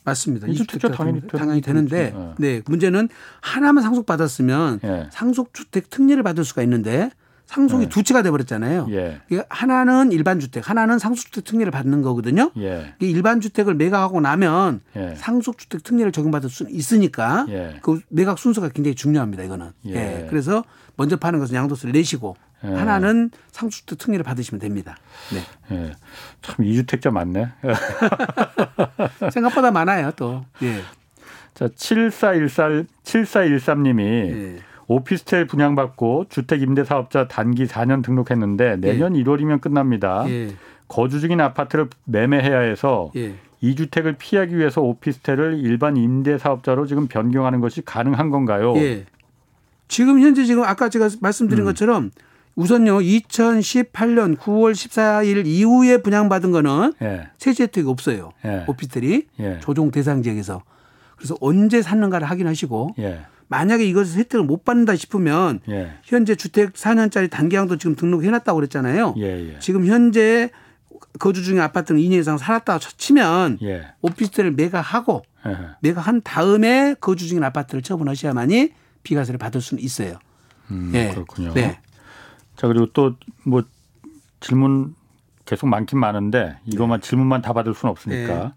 맞습니다. 이주택자 당연히 당연히 되는 되는데 거죠. 네, 문제는 하나만 상속받았으면 예. 상속주택 특례를 받을 수가 있는데 상속이 네. 두 채가 돼 버렸잖아요. 예. 하나는 일반 주택, 하나는 상속주택 특례를 받는 거거든요. 예. 이 일반 주택을 매각하고 나면 예. 상속주택 특례를 적용받을 수 있으니까 예. 그 매각 순서가 굉장히 중요합니다. 이거는. 예. 예. 그래서 먼저 파는 것은 양도세를 내시고 예. 하나는 상속주택 특례를 받으시면 됩니다. 네. 예. 참 이주택자 많네. 생각보다 많아요, 또. 예. 자, 7414 7413님이 예. 오피스텔 분양받고 주택 임대 사업자 단기 4년 등록했는데 내년 1월이면 끝납니다. 예. 거주 중인 아파트를 매매해야 해서 예. 이 주택을 피하기 위해서 오피스텔을 일반 임대 사업자로 지금 변경하는 것이 가능한 건가요? 예. 지금 현재 지금 아까 제가 말씀드린 음. 것처럼 우선요 2018년 9월 14일 이후에 분양받은 거는 예. 세제 혜택이 없어요. 예. 오피스텔이 예. 조정 대상 지역에서. 그래서 언제 샀는가를 확인하시고 예. 만약에 이것을 혜택을 못 받는다 싶으면 예. 현재 주택 4년짜리 단기양도 지금 등록해 놨다고 그랬잖아요. 예. 예. 지금 현재 거주 중인 아파트는 2년 이상 살았다고 치면 예. 오피스텔을 매각하고 예. 매각한 다음에 거주 중인 아파트를 처분하셔야만이 비과세를 받을 수는 있어요. 음, 예. 그렇군요. 네. 자 그리고 또 뭐 질문 계속 많긴 많은데 이것만 질문만 다 받을 수는 없으니까 네.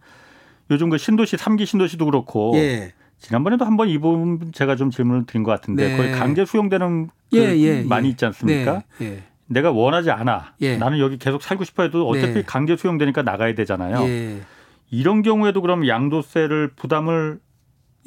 요즘 그 신도시 삼기 신도시도 그렇고 예. 지난번에도 한번 이 부분 제가 좀 질문을 드린 것 같은데 네. 거의 강제 수용되는 그 예, 예, 많이 예. 있지 않습니까? 네. 예. 내가 원하지 않아. 예. 나는 여기 계속 살고 싶어 해도 어차피 네. 강제 수용되니까 나가야 되잖아요. 예. 이런 경우에도 그럼 양도세를 부담을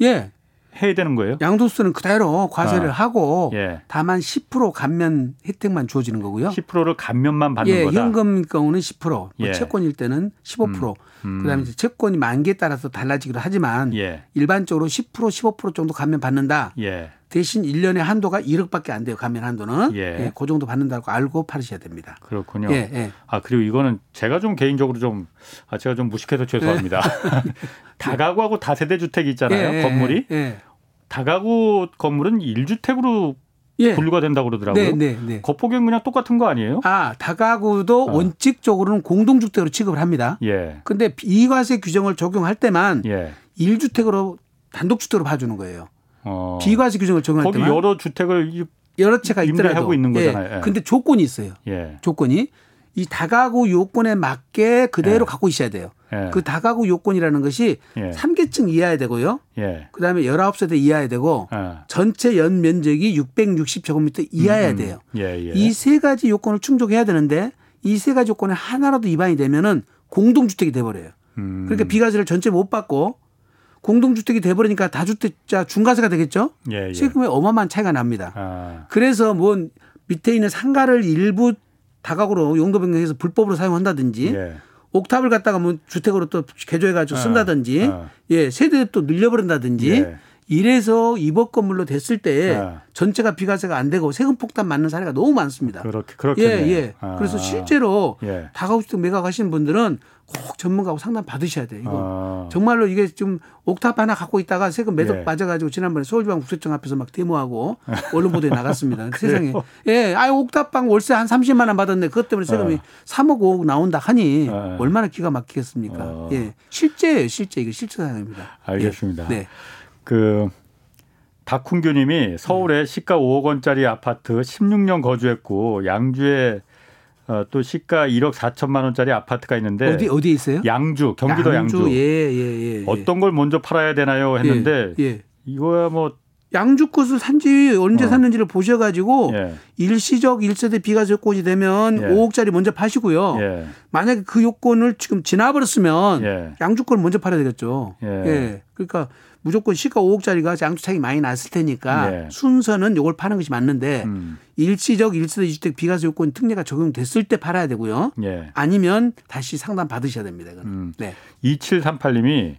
예. 해야 되는 거예요? 양도세는 그대로 과세를 아. 하고 예. 다만 10% 감면 혜택만 주어지는 거고요. 10%를 감면만 받는 예, 거다. 현금 경우는 10%, 뭐 예. 채권일 때는 15%. 음. 그다음에 이제 채권이 만기에 따라서 달라지기도 하지만 예. 일반적으로 10% 15% 정도 감면 받는다. 예. 대신 1년에 한도가 1억밖에 안 돼요. 감면 한도는. 예. 예, 그 정도 받는다고 알고 팔으셔야 됩니다. 그렇군요. 예, 예. 아 그리고 이거는 제가 좀 개인적으로 좀 아, 제가 좀 무식해서 죄송합니다. 다가구하고 다세대 주택이 있잖아요. 예, 건물이 예. 다가구 건물은 1주택으로 예. 분류가 된다고 그러더라고요. 네, 네, 네. 거포경 그냥 똑같은 거 아니에요? 아, 다가구도 어. 원칙적으로는 공동주택으로 취급을 합니다. 예. 근데 비과세 규정을 적용할 때만 예. 일 1주택으로 단독주택으로 봐주는 거예요. 어. 비과세 규정을 적용할 거기 때만 여러 주택을 이- 여러 채가 있더라도 임대하고 있는 거잖아요. 예. 예. 근데 조건이 있어요. 예. 조건이 이 다가구 요건에 맞게 그대로 예. 갖고 있어야 돼요. 예. 그 다가구 요건이라는 것이 예. 삼계층 이하야 되고요. 예. 그다음에 19세대 이하야 되고 아. 전체 연 면적이 660제곱미터 이하야 음, 돼요. 예, 예. 이세 가지 요건을 충족해야 되는데 이 세 가지 요건에 하나라도 위반이 되면은 공동주택이 돼 버려요. 음. 그러니까 비과세를 전체 못 받고 공동주택이 돼버리니까 다주택자 중과세가 되겠죠. 예, 예. 세금에 어마어마한 차이가 납니다. 아. 그래서 뭐 밑에 있는 상가를 일부 다각으로 용도 변경해서 불법으로 사용한다든지 예. 옥탑을 갖다가 뭐 주택으로 또 개조해가지고 아, 쓴다든지 아. 예 세대 또 늘려버린다든지 예. 이래서 입업 건물로 됐을 때 아. 전체가 비과세가 안 되고 세금 폭탄 맞는 사례가 너무 많습니다. 그렇게 예, 그렇겠네. 예. 아. 그래서 실제로 예. 다가구주택 매각 하시는 분들은 꼭 전문가하고 상담 받으셔야 돼요. 이거 아. 정말로 이게 좀 옥탑 하나 갖고 있다가 세금 매덕 예. 맞아가지고 지난번에 서울지방국세청 앞에서 막 데모하고 언론 보도에 나갔습니다. 세상에. 예, 아 옥탑방 월세 한 30만 원 받았네. 그것 때문에 세금이 어. 3억 5억 나온다 하니 어. 얼마나 기가 막히겠습니까? 어. 예, 실제예요, 실제 이거 실제 상황입니다. 알겠습니다. 예. 네. 그 박훈규님이 서울에 시가 5억 원짜리 아파트 16년 거주했고 양주에 어, 또 시가 1억 4천만 원짜리 아파트가 있는데 어디 어디에 있어요? 양주 경기도 양주, 예, 예, 예, 예. 어떤 걸 먼저 팔아야 되나요 했는데 예, 예. 이거야 뭐 양주 꽃을 산지 언제 어. 샀는지를 보셔가지고 예. 일시적 1세대 비과세 요건이 되면 예. 5억짜리 먼저 파시고요. 예. 만약에 그 요건을 지금 지나버렸으면 예. 양주권을 먼저 팔아야 되겠죠. 예. 예. 그러니까 무조건 시가 5억짜리가 양주 차익이 많이 났을 테니까 예. 순서는 요걸 파는 것이 맞는데 음. 일시적 1세대 주택 비과세 요건 특례가 적용됐을 때 팔아야 되고요. 예. 아니면 다시 상담 받으셔야 됩니다. 이거는. 음. 네. 2738님이 어,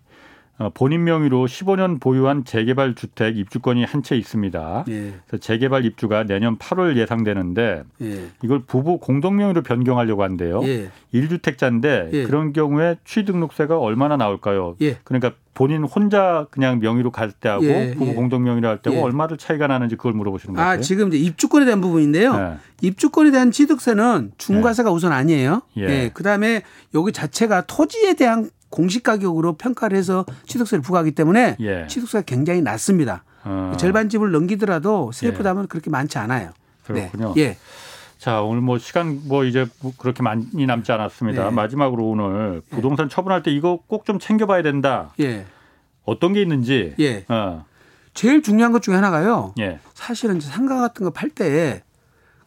본인 명의로 15년 보유한 재개발 주택 입주권이 한 채 있습니다. 예. 그래서 재개발 입주가 내년 8월 예상되는데 예. 이걸 부부 공동 명의로 변경하려고 한대요. 예. 1주택자인데 예. 그런 경우에 취득록세가 얼마나 나올까요? 예. 그러니까 본인 혼자 그냥 명의로 갈 때하고 예, 부부 예. 공동 명의로 할 때하고 예. 얼마를 차이가 나는지 그걸 물어보시는 거예요. 아, 지금 이제 입주권에 대한 부분인데요. 네. 입주권에 대한 취득세는 중과세가 우선 아니에요. 예. 예. 그다음에 여기 자체가 토지에 대한 공시 가격으로 평가를 해서 취득세를 부과하기 때문에 예. 취득세가 굉장히 낮습니다. 어, 절반 집을 넘기더라도 세부 예. 담은 그렇게 많지 않아요. 그렇군요. 네. 예. 자 오늘 뭐 시간 뭐 이제 뭐 그렇게 많이 남지 않았습니다. 네. 마지막으로 오늘 부동산 처분할 때 이거 꼭 좀 챙겨봐야 된다. 예. 어떤 게 있는지. 예. 어, 제일 중요한 것 중에 하나가요. 예. 사실은 이제 상가 같은 거 팔 때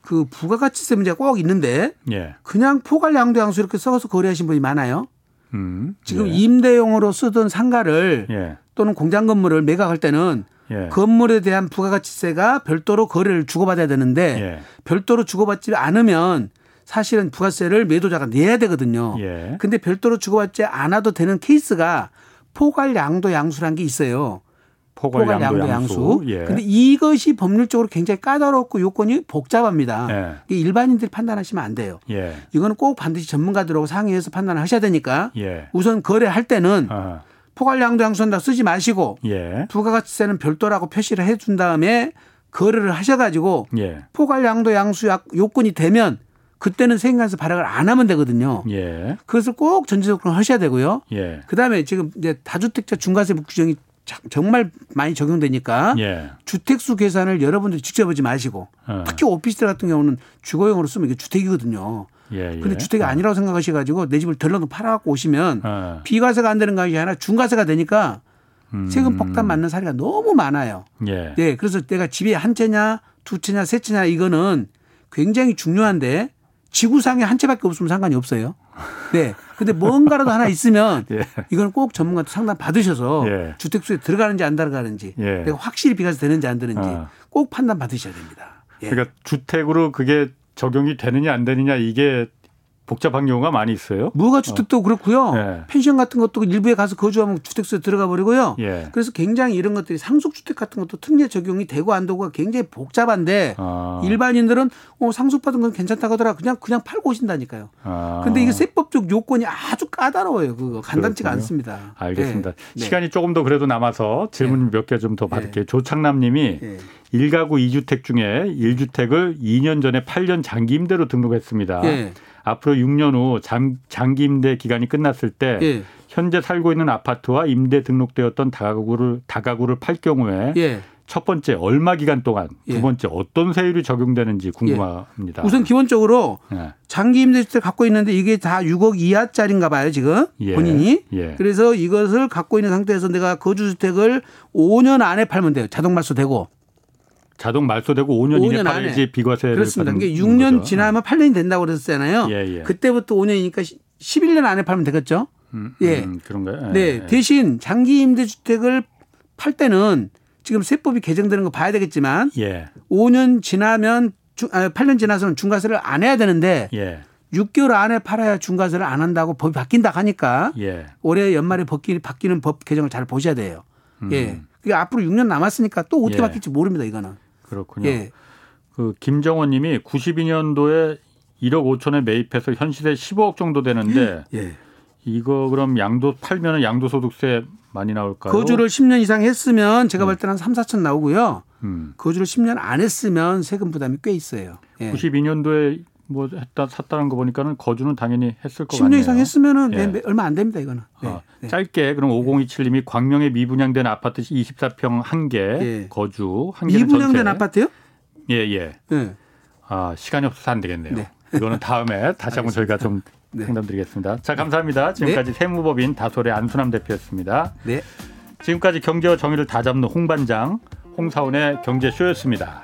그 부가가치세 문제가 꼭 있는데 예. 그냥 포괄 양도 양수 이렇게 써서 거래하신 분이 많아요. 음. 지금 예. 임대용으로 쓰던 상가를 예. 또는 공장 건물을 매각할 때는 예. 건물에 대한 부가가치세가 별도로 거래를 주고받아야 되는데 예. 별도로 주고받지 않으면 사실은 부가세를 매도자가 내야 되거든요. 예. 근데 별도로 주고받지 않아도 되는 케이스가 포괄 양도 양수라는 게 있어요. 포괄 양도 양수. 예. 근데 이것이 법률적으로 굉장히 까다롭고 요건이 복잡합니다. 예. 일반인들이 판단하시면 안 돼요. 예. 이거는 꼭 반드시 전문가들하고 상의해서 판단을 하셔야 되니까 예. 우선 거래할 때는 아. 포괄 양도 양수한다 쓰지 마시고 예. 부가가치세는 별도라고 표시를 해 준 다음에 거래를 하셔가지고 예. 포괄 양도 양수 약- 요건이 되면 그때는 세금관세 발행을 안 하면 되거든요. 예. 그것을 꼭 전제적으로 하셔야 되고요. 예. 그다음에 지금 이제 다주택자 중과세 규정이 자- 정말 많이 적용되니까 예. 주택수 계산을 여러분들이 직접 하지 마시고 어. 특히 오피스텔 같은 경우는 주거용으로 쓰면 이게 주택이거든요. 예. 예. 근데 주택이 아니라고 생각하셔 가지고 내 집을 덜렁 팔아갖고 오시면 어. 비과세가 안 되는 것이 아니라 중과세가 되니까 음. 세금 폭탄 맞는 사례가 너무 많아요. 예. 네, 그래서 내가 집이 한 채냐, 두 채냐, 세 채냐 이거는 굉장히 중요한데 지구상에 한 채밖에 없으면 상관이 없어요. 네. 근데 뭔가라도 하나 있으면 예. 이건 꼭 전문가한테 상담 받으셔서 예. 주택수에 들어가는지 안 들어가는지 예. 내가 확실히 비과세 되는지 안 되는지 아. 꼭 판단 받으셔야 됩니다. 예. 그러니까 주택으로 그게 적용이 되느냐 안 되느냐 이게 복잡한 경우가 많이 있어요. 무허가 주택도 그렇고요. 예. 펜션 같은 것도 일부에 가서 거주하면 주택수에 들어가 버리고요. 예. 그래서 굉장히 이런 것들이 상속주택 같은 것도 특례 적용이 되고 안 되고가 굉장히 복잡한데 아. 일반인들은 어, 상속받은 건 괜찮다고 하더라. 그냥 그냥 팔고 오신다니까요. 아. 근데 이게 세법적 요건이 아주 까다로워요. 그거 간단치가 그렇군요. 않습니다. 알겠습니다. 네. 시간이 조금 더 그래도 남아서 질문 몇개 좀 더 받을게요. 조창남 님이 네. 일 1가구 2주택 중에 1주택을 2년 전에 8년 장기 임대로 등록했습니다. 예. 앞으로 6년 후 장, 장기 임대 기간이 끝났을 때 예. 현재 살고 있는 아파트와 임대 등록되었던 다가구를 다가구를 팔 경우에 예. 첫 번째 얼마 기간 동안, 예. 두 번째 어떤 세율이 적용되는지 궁금합니다. 우선 기본적으로 예. 장기 임대주택 갖고 있는데 이게 다 6억 이하짜리인가 봐요, 지금. 예. 본인이. 예. 그래서 이것을 갖고 있는 상태에서 내가 거주주택을 5년 안에 팔면 돼요. 자동 말소되고. 자동 말소되고 5년, 5년 이내. 팔지 비과세를 그렇습니다. 받는 그게 6년 거죠. 지나면 8년이 된다고 그랬잖아요. 예, 예. 그때부터 5년이니까 11년 안에 팔면 되겠죠. 음, 예. 음, 그런가요? 예, 네. 예. 대신 장기 임대 주택을 팔 때는 지금 세법이 개정되는 거 봐야 되겠지만 예. 5년 지나면 중, 아, 8년 지나서는 중과세를 안 해야 되는데 예. 6개월 안에 팔아야 중과세를 안 한다고 법이 바뀐다 하니까 예. 올해 연말에 바뀌, 바뀌는 법 개정을 잘 보셔야 돼요. 예. 그게 앞으로 6년 남았으니까 또 어떻게 음. 예. 바뀔지 모릅니다, 이거는. 그렇군요. 예. 그 김정원 님이 92년도에 1억 5천에 매입해서 현 시세 15억 정도 되는데 예. 이거 그럼 양도 팔면은 양도소득세 많이 나올까요? 거주를 10년 이상 했으면 제가 볼 때는 한 3, 4천 나오고요. 음. 거주를 10년 안 했으면 세금 부담이 꽤 있어요. 예. 92년도에 뭐 했다 샀다는 거 보니까는 거주는 당연히 했을 것 10년 같네요. 이상 했으면은 예. 네, 얼마 안 됩니다, 이거는. 네. 아, 네. 짧게 그럼 5027님이 광명에 미분양된 아파트 24평 한개 예. 거주 한 개는 미분양된 전세. 아파트요? 예, 예. 네. 아, 시간이 없어서 안 되겠네요. 네. 이거는 다음에 다시 한번 저희가 좀 네. 상담드리겠습니다. 자, 감사합니다. 지금까지 세무법인 다솔의 안순남 대표였습니다. 네. 지금까지 경제와 정의를 다 잡는 홍반장 홍사원의 경제쇼였습니다.